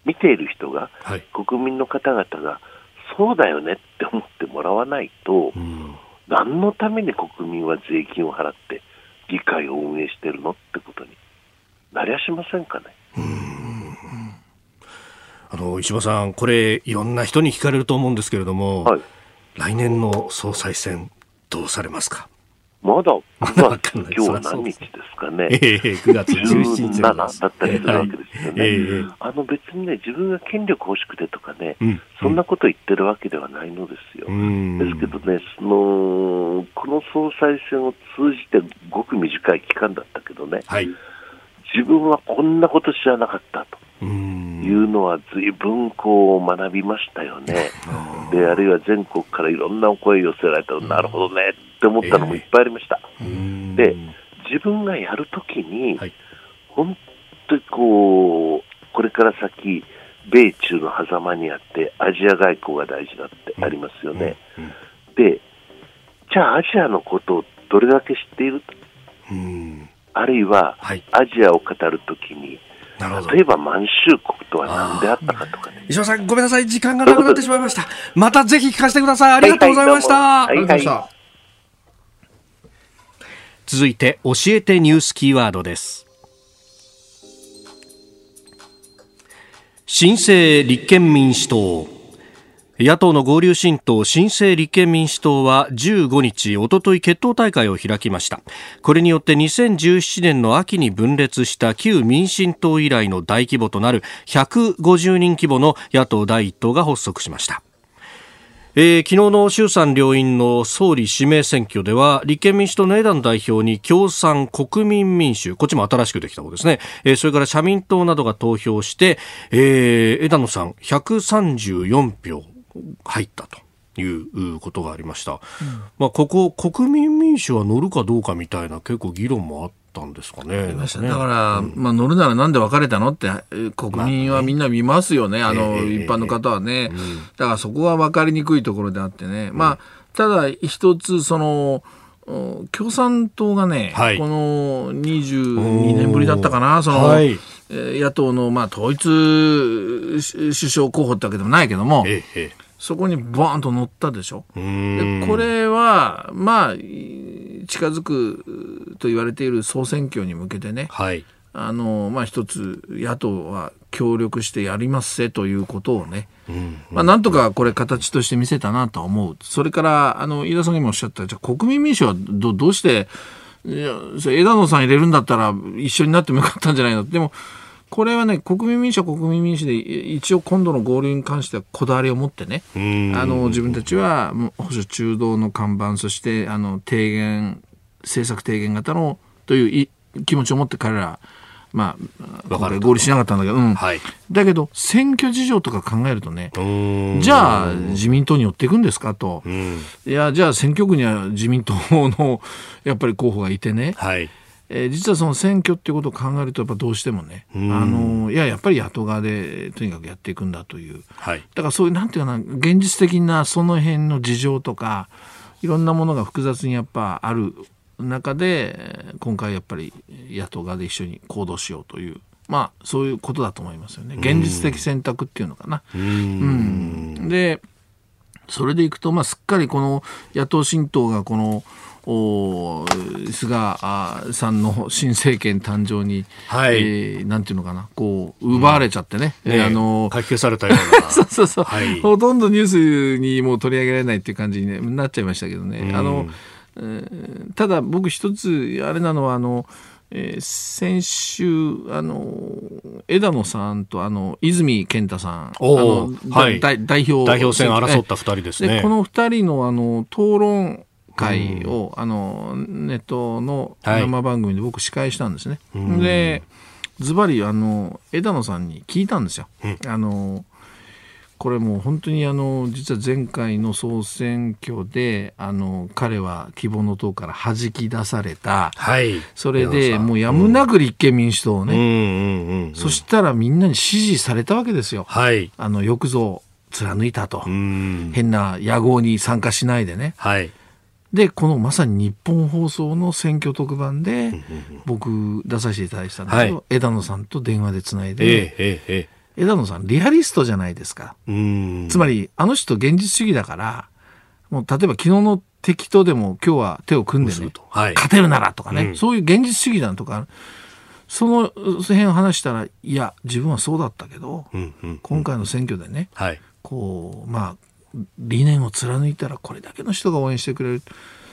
見ている人が、はい、国民の方々が、そうだよねって思ってもらわないと、うん、何のために国民は税金を払って議会を運営してるのってことになりゃしませんかね。あの石破さん、これ、いろんな人に聞かれると思うんですけれども、はい、来年の総裁選、どうされますか？まだ 9月、今日は何日ですかね。えー、9月17日。17だったりするわけですよね。えー、あの別にね、自分が権力欲しくてとかね、うん、そんなこと言ってるわけではないのですよ。うん、ですけどね、その、この総裁選を通じてごく短い期間だったけどね、はい、自分はこんなこと知らなかったと。いうのは随分こう学びましたよね。で、あるいは全国からいろんなお声寄せられたら、なるほどねって思ったのもいっぱいありました。えー、で、自分がやるときに、はい、本当にこう、これから先、米中の狭間にあって、アジア外交が大事だってありますよね。で、じゃあアジアのことをどれだけ知っている？あるいは、はい、アジアを語るときに、例えば満州国とは何であったかとかね。石破さん、ごめんなさい。時間がなくなってしまいました。またぜひ聞かせてください。ありがとうございました。はいはい、はい続いて、教えてニュースキーワードです。新生立憲民主党。野党の合流新党新生立憲民主党は15日おととい決闘大会を開きました。これによって2017年の秋に分裂した旧民進党以来の大規模となる150人規模の野党第一党が発足しました。えー、昨日の衆参両院の総理指名選挙では立憲民主党の枝野代表に共産国民民主こっちも新しくできた方ですね、えー、それから社民党などが投票して、えー、枝野さん134票。入ったと。いうことがありました、うん、まあ、ここ国民民主は乗るかどうかみたいな結構議論もあったんですかね。ね。だから、うん、まあ、乗るならなんで別れたのって国民はみんな見ますよね、まあ、あの、一般の方はね、うん、だからそこは分かりにくいところであってね、まあ、ただ一つその共産党がね、はい、この22年ぶりだったかな、その、はい、野党の、まあ、統一首相候補ってわけでもないけども、ええそこにボーンと乗ったでしょ？でこれは、まあ、近づくと言われている総選挙に向けてね、はい、あの、まあ一つ野党は協力してやりますせということをね、まあなんとかこれ形として見せたなと思う。それから、あの、飯田さんにもおっしゃった、じゃ国民民主はどどうして、いや枝野さん入れるんだったら一緒になってもよかったんじゃないの？でも、これはね、国民民主は国民民主で、一応今度の合流に関してはこだわりを持ってね、あの、自分たちは保守中道の看板、そして、あの、提言、政策提言型の、という気持ちを持って彼ら、まあ、これ合理しなかったんだけど、うん。はい、だけど、選挙事情とか考えるとね、じゃあ、自民党に寄っていくんですかと。いや、じゃあ、選挙区には自民党の、やっぱり候補がいてね。はい。えー、実はその選挙っていうことを考えるとやっぱどうしてもね、あのいややっぱり野党側でとにかくやっていくんだという、はい、だからそういうなんていうかな現実的なその辺の事情とかいろんなものが複雑にやっぱある中で今回やっぱり野党側で一緒に行動しようというまあそういうことだと思いますよね。現実的選択っていうのかな。うん、でそれでいくと、まあ、すっかりこの野党新党がこのお菅さんの新政権誕生に、はい。えー、なんていうのかな、こう、奪われちゃってね。うん、ねあの書き消されたような。そうそうそう、はい、ほとんどニュースにもう取り上げられないっていう感じに、ね、なっちゃいましたけどね。うん、あの、えー、ただ僕一つ、あれなのは、あの、えー、先週あの枝野さんとあの泉健太さんあの、はい、代表代表選争った2人ですね。この2人のあの討論会を、うん、あのネットの生番組で僕司会したんですね。はい、でズバリあの枝野さんに聞いたんですよ。うん、あのこれもう本当にあの実は前回の総選挙であの彼は希望の党から弾き出された、はい、それでもうやむなく立憲民主党をね、そしたらみんなに支持されたわけですよ。はい、あのよくぞ貫いたと、変な野合に参加しないでね。はい。で、このまさに日本放送の選挙特番で、僕出させていただいたんですけど、はい、枝野さんと電話でつないで、ええええ、枝野さんリアリストじゃないですか。つまり、あの人現実主義だから、もう例えば昨日の敵とでも今日は手を組んでね、はい、勝てるならとかね、うん、そういう現実主義だとか、その辺を話したら、いや、自分はそうだったけど、うんうんうん、今回の選挙でね、はい、こう、まあ、理念を貫いたらこれだけの人が応援してくれる。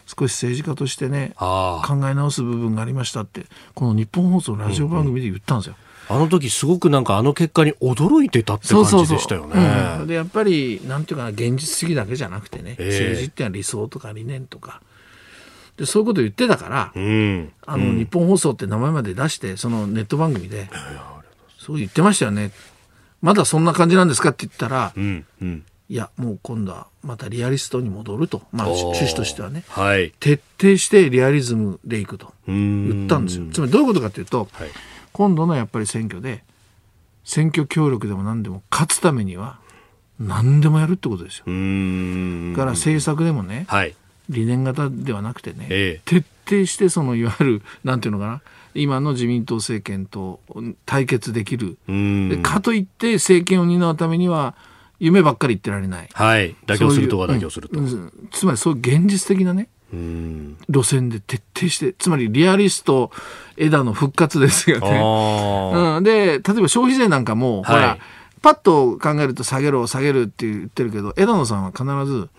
少し政治家としてね考え直す部分がありましたってこの日本放送ラジオ番組で言ったんですよ。うんうん、あの時すごくなんかあの結果に驚いてたって感じでしたよね。そうそうそう。うん、でやっぱりなんていうかな現実主義だけじゃなくてね、えー、政治ってのは理想とか理念とか。でそういうこと言ってたから、うん、あの、日本放送って名前まで出してそのネット番組で、そう言ってましたよね。まだそんな感じなんですかって言ったら、うんうん、いやもう今度はまたリアリストに戻ると、まあ、趣旨としてはね、はい、徹底してリアリズムでいくと。言ったんですよ。つまりどういうことかというと、はい、今度のやっぱり選挙で選挙協力でも何でも勝つためには何でもやるってことですよ。から政策でもね、はい、理念型ではなくてね、ええ、徹底してそのいわゆるなんていうのかな今の自民党政権と対決できるかといって政権を担うためには夢ばっかり言ってられない。はい。妥協するとは妥協すると。うん、つまりそういう現実的なね、路線で徹底して、つまりリアリスト枝の復活ですよね。うん、で、例えば消費税なんかも、はい、ほら、パッと考えると下げろ、下げるって言ってるけど、枝野さんは必ず、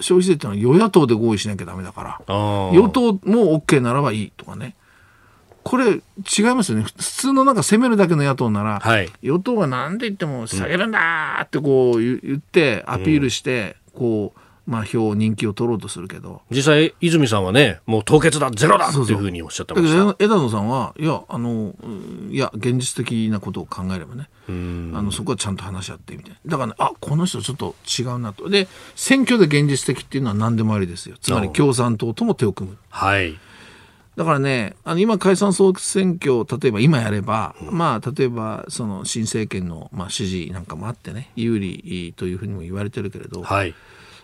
消費税っていうのは与野党で合意しなきゃダメだから、与党も OK ならばいいとかね。これ違いますよね普通のなんか攻めるだけの野党なら、はい、与党が何で言っても下げるんだってこう言ってアピールして、こう。まあ、票人気を取ろうとするけど。実際、泉さんはね、もう凍結だ、ゼロだっていうふうにおっしゃってました。枝野さんは、いや、あの、いや、現実的なことを考えればね、あのそこはちゃんと話し合ってみたいな、だから、ね、あこの人ちょっと違うなと、で、選挙で現実的っていうのは何でもありですよ、つまり共産党とも手を組む。はい。だからね、あの今、解散総選挙を例えば今やれば、うん、まあ、例えばその新政権の、まあ、支持なんかもあってね、有利というふうにも言われてるけれど、はい、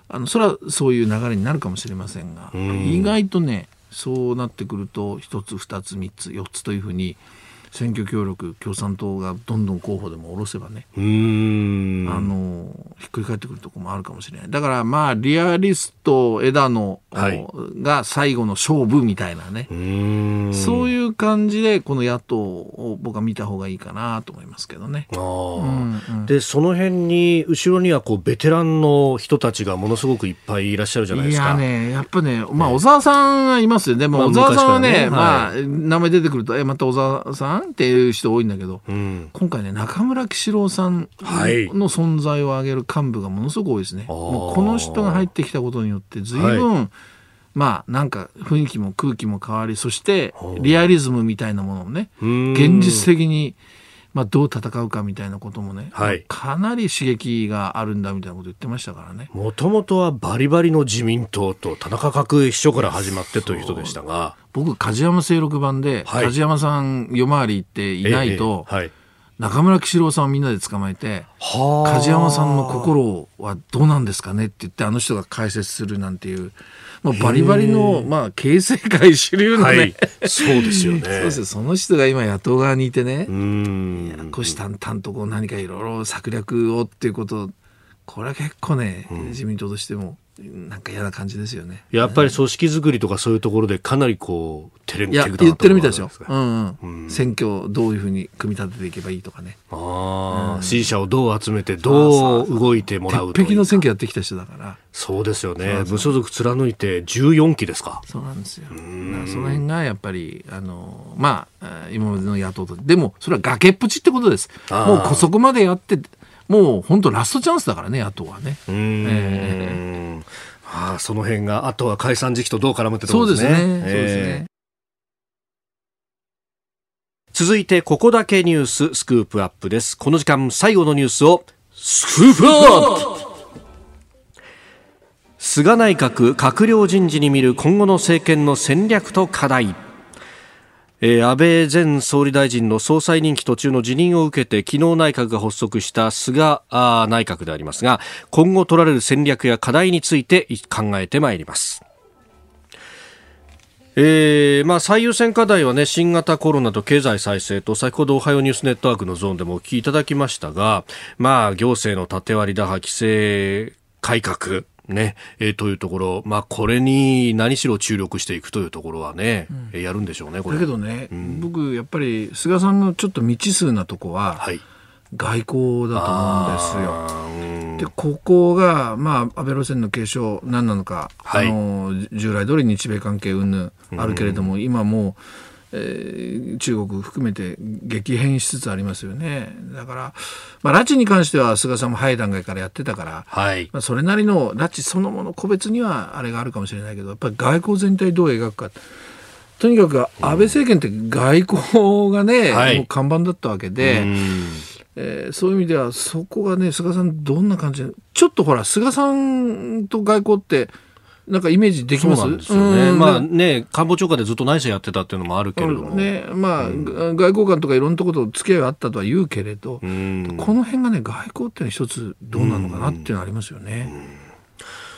あのそれはそういう流れになるかもしれませんが、うん、意外とね、そうなってくると、1つ、2つ、3つ、4つというふうに、選挙協力共産党がどんどん候補でも下ろせばねあのひっくり返ってくるところもあるかもしれない。だからまあリアリスト枝野、はい、が最後の勝負みたいなね。そういう感じでこの野党を僕は見た方がいいかなと思いますけどね。うんうん、でその辺に後ろにはこうベテランの人たちがものすごくいっぱいいらっしゃるじゃないですか。いやねやっぱねまあ小沢さんはいますよ。でも小沢さんはね,、まあ、名前出てくるとえまた小沢さんんっていう人多いんだけど、うん、今回ね中村喜四郎さんの存在を挙げる幹部がものすごく多いですね。もうこの人が入ってきたことによって随分、はい、まあなんか雰囲気も空気も変わりそしてリアリズムみたいなものをね現実的にまあ、どう戦うかみたいなこともね、はい、かなり刺激があるんだみたいなこと言ってましたからね。もともとはバリバリの自民党と田中角栄秘書から始まってという人でしたが。僕梶山清六版で、はい、梶山さん夜回り行っていないと、ええはい、中村喜四郎さんをみんなで捕まえて梶山さんの心はどうなんですかねって言ってあの人が解説するなんていうもうバリバリの、まあ、形成界主流のね、はい、そうですよね。そうですその人が今野党側にいてね、虎視眈々とこう何かいろいろ策略をっていうこと。これは結構ね、うん、自民党としてもなんか嫌な感じですよね。やっぱり組織作りとかそういうところでかなりこう、テレビ言ってるみたいですよ。うんうん。選挙をどういうふうに組み立てていけばいいとかね。ああ、うん、支持者をどう集めて、どう動いてもらうと鉄壁の選挙やってきた人だから。そうですよね。無所属貫いて14期ですか。そうなんですよ。その辺がやっぱり、あの、まあ、今までの野党と。でも、それは崖っぷちってことです。もうそこまでやって、もう本当ラストチャンスだからね、野党はね。うん、えーあ、その辺が、あとは解散時期とどう絡むってところですね。そうですね。えー、そうですね。続いて、ここだけニューススクープアップです。この時間、最後のニュースを、スクープアップ菅内閣閣僚人事に見る今後の政権の戦略と課題。えー、安倍前総理大臣の総裁任期途中の辞任を受けて昨日内閣が発足した菅内閣でありますが今後取られる戦略や課題について考えてまいります。えーまあ、最優先課題は、ね、新型コロナと経済再生と先ほどおはようニュースネットワークのゾーンでもお聞きいただきましたが、まあ、行政の縦割り打破規制改革ね、えー、というところ、まあ、これに何しろ注力していくというところはね、うん、やるんでしょうね、これ。だけどね、うん、僕、やっぱり菅さんのちょっと未知数なとこは、はい、外交だと思うんですよ。で、ここが、まあ、安倍路線の継承、何なのか、はい、あの従来通り日米関係云々あるけれども、うん、今もう、えー、中国含めて激変しつつありますよね。だから、まあ、拉致に関しては菅さんも早い段階からやってたから、はい、まあ、それなりの拉致そのもの個別にはあれがあるかもしれないけど、やっぱり外交全体どう描くか。とにかく安倍政権って外交がね、はい、もう看板だったわけで、えー、そういう意味ではそこがね菅さんどんな感じちょっとほら菅さんと外交ってなんかイメージできます？そうですよね。まあね、官房長官でずっと内政やってたっていうのもあるけれども。ね、まあ、うん、外交官とかいろんなとこと付き合いがあったとは言うけれど、この辺がね、外交っていうのは一つどうなのかなっていうのはありますよね。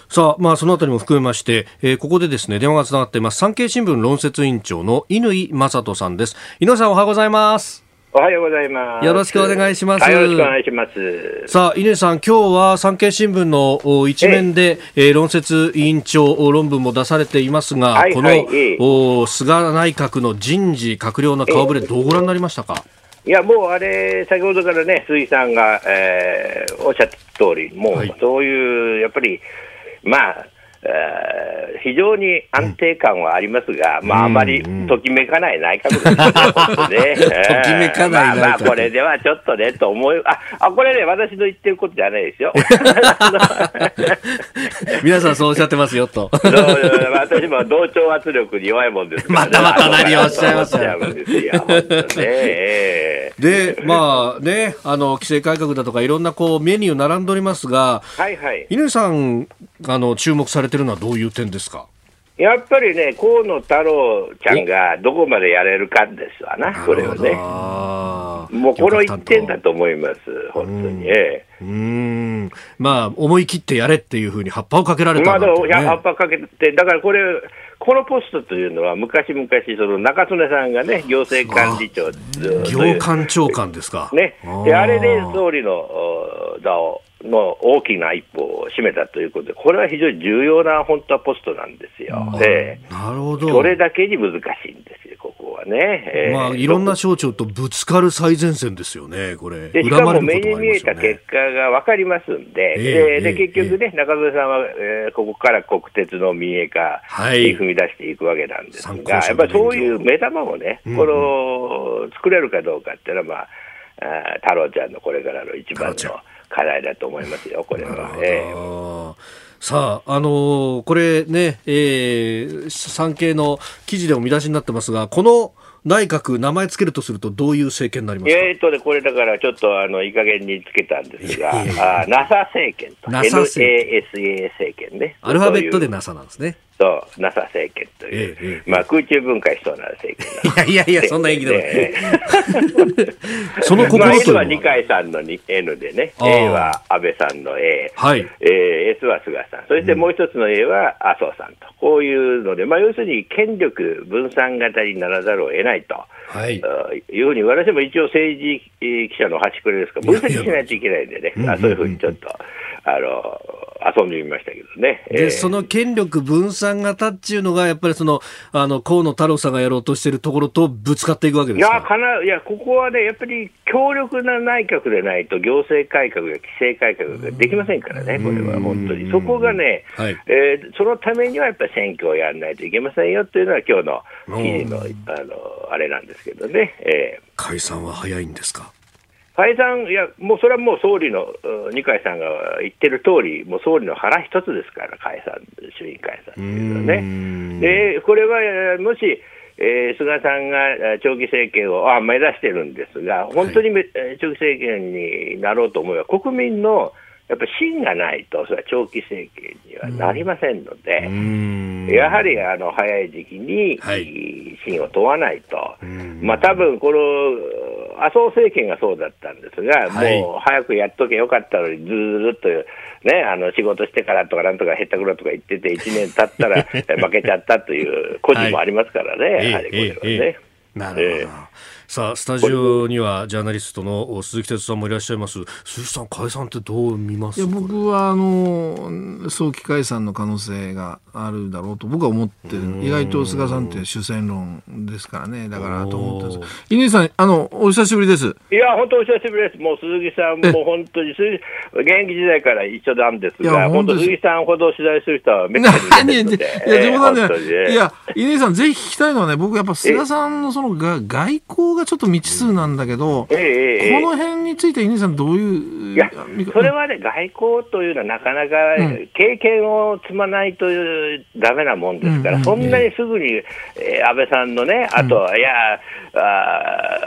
さあ、まあ、そのあたりも含めまして、えー、ここでですね、電話がつながっています。産経新聞論説委員長の乾正人さんです。井上さん、おはようございます。おはようございます。よろしくお願いします。よろしくお願いします。さあ、稲さん、今日は産経新聞の一面で、ええー、論説委員長論文も出されていますが、はいはい、この、えお菅内閣の人事、閣僚の顔ぶれ、どうご覧になりましたか？いや、もうあれ、先ほどからね、鈴木さんが、えー、おっしゃった通り、もう、そういう、やっぱり、まあ、えー、非常に安定感はありますが、うん、まあ、あまりときめかない内閣ですね、ときめかない内閣、まあ、まあ、これではちょっとね、と思う、ああこれね、私の言ってることじゃないですよ。皆さんそうおっしゃってますよと。私も同調圧力に弱いもんですね、またまた何をおっしゃいますよ。で、まあね、あの、規制改革だとかいろんなこうメニュー並んでおりますが、はいはい。犬さん、あの、注目されてるのはどういう点ですか？やっぱりね、河野太郎ちゃんがどこまでやれるかですわな、これはね。もうこの一点だと思います、本当に。ええ、うん。まあ、思い切ってやれっていうふうに葉っぱをかけられた、ね、まあ、葉っぱかけて、だからこれ、このポストというのは、昔々その中曽根さんがね、行政管理長行官長官ですか。ね、であれで総理の座をの大きな一歩を占めたということで、これは非常に重要な本当はポストなんですよ。で、なるほど。それだけに難しいんですよ、ここはね。えー、まあ、いろんな省庁とぶつかる最前線ですよね、これ。でしかも目に見えた結果が分かりますんで、えー、で結局ね、中曽さんは、えー、ここから国鉄の民営化に踏み出していくわけなんですが、はい、やっぱりそういう目玉をね、この、作れるかどうかっていうのは、まあ、あ太郎ちゃんのこれからの一番の。課題だと思いますよ、これは。えー、さあ、あのー、これね、えー、産経の記事でも見出しになってますが、この内閣、名前つけるとすると、どういう政権になりますか？えーとね、これだからちょっとあのいい加減につけたんですが、あ NASA 政権と、NASA 政権 NASA 政権ね。アルファベットで NASA なんですね。そう、NASA 政権という、ええ、まあ空中分解しそうな政権いやいやいや、そんな演技では その心まあ、N は二階さんの N でね、A は安倍さんの A、はい。えー、S は菅さん、そしてもう一つの A は麻生さんと、こういうので、まあ、要するに権力分散型にならざるを得ないと。はい、いうふうに私も一応政治記者の端くれですから、分析しないといけないんでね、あそういうふうにちょっと、あの、遊んでみましたけどね。で、えー、その権力分散型っていうのが、やっぱりその、あの、河野太郎さんがやろうとしているところとぶつかっていくわけですか？いや、かな、いや、ここはね、やっぱり強力な内閣でないと、行政改革や規制改革ができませんからね、これは本当に。そこがね、はい、えー、そのためにはやっぱり選挙をやらないといけませんよというのは、今日の記事の、あの、あれなんですけどね。えー、解散は早いんですか？解散、いや、もうそれはもう総理の、二階さんが言ってる通り、もう総理の腹一つですから、解散、衆院解散というのはね。で、これはもし、えー、菅さんが長期政権をあ目指してるんですが、本当に、はい、長期政権になろうと思えば、国民のやっぱり芯がないと、それは長期政権にはなりませんので、やはりあの早い時期に芯を問わないと、まあ多分この麻生政権がそうだったんですが、はい、もう早くやっとけよかったのに、ずーっと、ね、あの仕事してからとか、なんとかへったくろとか言ってて、1年経ったら 負けちゃったという故事もありますからね、はい、やはりこれはね。えーえー、なるほど、えーさあスタジオにはジャーナリストの鈴木哲さんもいらっしゃいます。鈴木さん解散ってどう見ます？いや僕はあの早期解散の可能性があるだろうと僕は思ってる。意外と菅さんって主戦論ですからね。だからと思ってます。乾さんあのお久しぶりです。いや本当お久しぶりです。もう鈴木さんも本当に現役時代から一緒なんですが本当鈴木さんほど取材する人はめったにいないので。いや冗談で、いや乾さんぜひ聞きたいのはね僕やっぱ菅さんのそのが外交がちょっと未知数なんだけど、えこの辺について、稲さん、どういういや、それはね、外交というのはなかなか経験を積まないとだめなもんですから、うん、そんなにすぐに、えー、安倍さんのね、あと、うん、いやあ、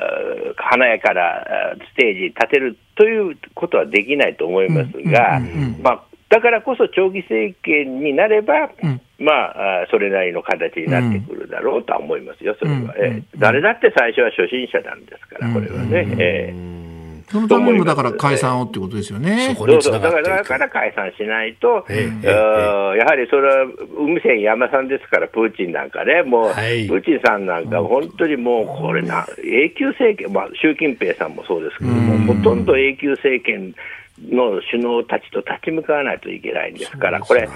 華やかなステージ立てるということはできないと思いますが、まあ、だからこそ長期政権になれば、うん、まあ、それなりの形になってくるだろうとは思いますよ、それは、うん、えー、誰だって最初は初心者なんですから、これはね。えーそのためにもだから解散をってことですよね。そう。そう。だからだから解散しないと、えー、やはりそれは海線山さんですから、プーチンなんかね、もう、はい、プーチンさんなんか、本当にもう、これな、永久政権、まあ、習近平さんもそうですけども、ほとんど永久政権の首脳たちと立ち向かわないといけないんですから、これ、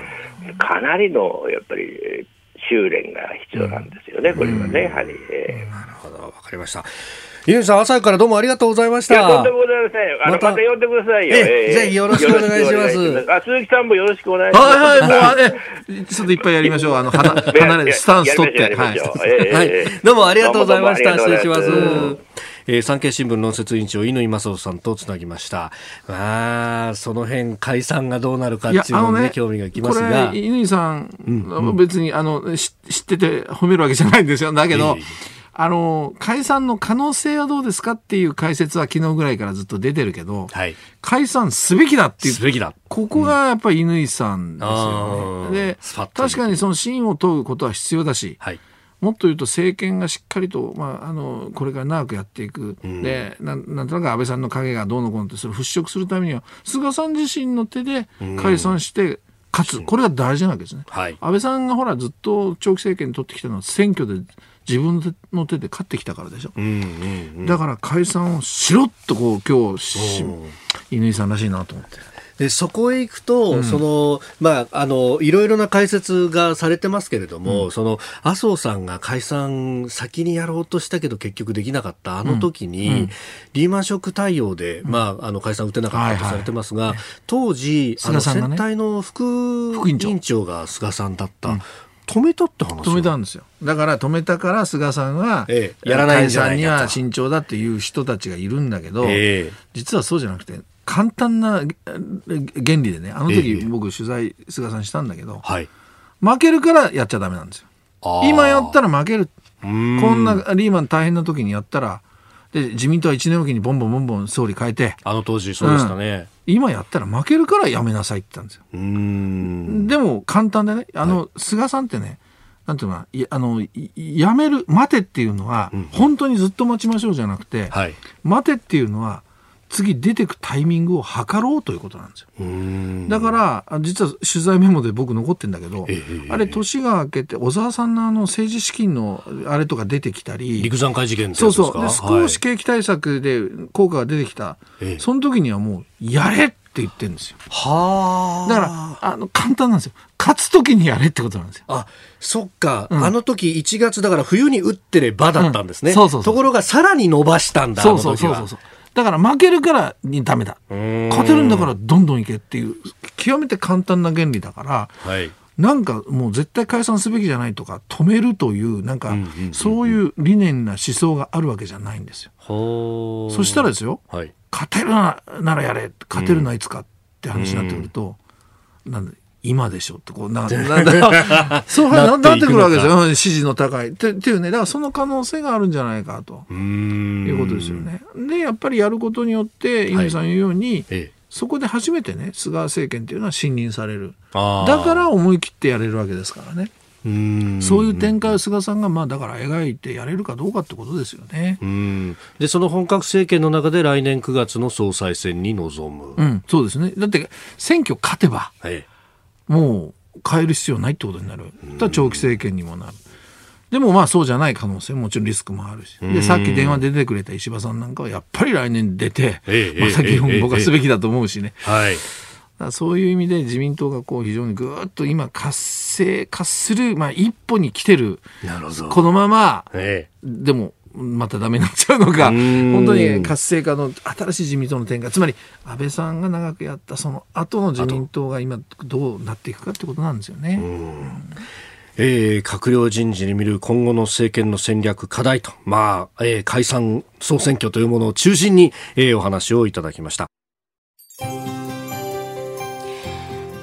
かなりのやっぱり修練が必要なんですよね、これはね、やはり。なるほど、わかりました。ゆうさん、朝からどうもありがとうございました。とんでもございません。あの、また呼んでくださいよ。えぜひよろしくお願いします。あ、鈴木さんもよろしくお願いします。はいはい、もう、あれ、ちょっといっぱいやりましょう。あの、離れ、スタンス取って。はい。どうもありがとうございました。失礼します。えー、産経新聞論説委員長乾正夫さんとつなぎました。まあその辺解散がどうなるかっていうのにね、ね興味がいきますが。乾さん、うん、別にあの知ってて褒めるわけじゃないんですよ。だけど、えーあの解散の可能性はどうですかっていう解説は昨日ぐらいからずっと出てるけど、はい、解散すべきだっていうすべきだ。ここがやっぱり乾さんですよね。うん、で確かにその真を問うことは必要だし、はい、もっと言うと政権がしっかりと、まあ、あのこれから長くやっていく、うん、でなんなんとなく安倍さんの影がどうのこうのってそれを払拭するためには菅さん自身の手で解散して、勝つ。これが大事なわけですね、はい、安倍さんがほらずっと長期政権取ってきたのは選挙で自分の手で勝ってきたからでしょ、うんうんうん、だから解散をしろっとこう今日乾さんらしいなと思って。でそこへ行くと、うん、そのまああのいろいろな解説がされてますけれども、うん、その麻生さんが解散先にやろうとしたけど結局できなかったあの時に、うん、リーマンショック対応で、まああの解散打てなかったとされてますが、はいはい、当時、あの選対の副委員長。が菅さんだった。止めたって話止めたんですよ。だから止めたから菅さんは、ええ、やらないんじゃないには慎重だっていう人たちがいるんだけど、ええ、実はそうじゃなくて簡単な原理でねあの時僕取材菅さんしたんだけど、はい、負けるからやっちゃダメなんですよ。今やったら負ける。こんなリーマン大変な時にやったらで自民党は1年おきにボンボンボンボン総理変えてあの当時そうでしたね、うん、今やったら負けるからやめなさいって言ったんですよ。でも簡単でねあの、はい、菅さんってねなんていうのかな、あの、やめる、待てっていうのは、うん、本当にずっと待ちましょうじゃなくて、はい、待てっていうのは、次出てくタイミングを測ろうということなんですよ。だから実は取材メモで僕残ってんだけど、えー、あれ年が明けて小沢さんのあの政治資金のあれとか出てきたり陸山会事件そうそうで少し景気対策で効果が出てきた、はい、その時にはもうやれって言ってるんですよ。はだからあの簡単なんですよ。勝つ時にやれってことなんですよ。あそっか、うん、あの時1月だから冬に打ってればだったんですね。うん、そうそうところがさらに伸ばしたんだ。そうそうそうそう。だから負けるからにダメだ。勝てるんだからどんどんいけっていう、極めて簡単な原理だから、はい、なんかもう絶対解散すべきじゃないとか、止めるという、なんか、そういう理念な思想があるわけじゃないんですよ。そしたらですよ、はい、勝てるならやれ、勝てるないつかって話になってくると、なんで今でしょってこうな なんだそうななってくるわけですよ。支持の高い。ってっていうねだからその可能性があるんじゃないかと。いうことですよね。でやっぱりやることによって井上さん言うように、はい、そこで初めてね菅政権っていうのは信任される。だから思い切ってやれるわけですからね。うそういう展開を菅さんが、まあ、だから描いてやれるかどうかってことですよね。でその本格政権の中で来年9月の総裁選に臨む、うん、そうですね。だって選挙勝てば、はいもう変える必要ないってことになる。だ長期政権にもなる。でもまあそうじゃない可能性ももちろんリスクもあるし。で、さっき電話で出てくれた石破さんなんかはやっぱり来年出て、また議論僕はすべきだと思うしね。はい。そういう意味で自民党がこう非常にぐっと今活性化する、まあ一歩に来てる。このまま、でもまたダメになっちゃうのか、本当に活性化の新しい自民党の展開、つまり安倍さんが長くやったその後の自民党が今どうなっていくかってことなんですよね。えー、閣僚人事に見る今後の政権の戦略、課題と、まあ、えー、解散総選挙というものを中心に、えー、お話をいただきました。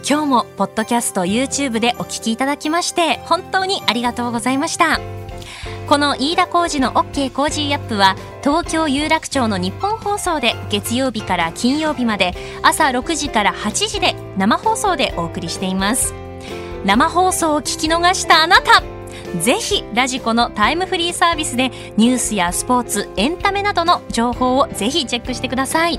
今日もポッドキャスト YouTube でお聞きいただきまして本当にありがとうございました。この飯田浩司の OK コージーアップは東京有楽町のニッポン放送で月曜日から金曜日まで朝6時から8時で生放送でお送りしています。生放送を聞き逃したあなた。ぜひラジコのタイムフリーサービスでニュースやスポーツエンタメなどの情報をぜひチェックしてください。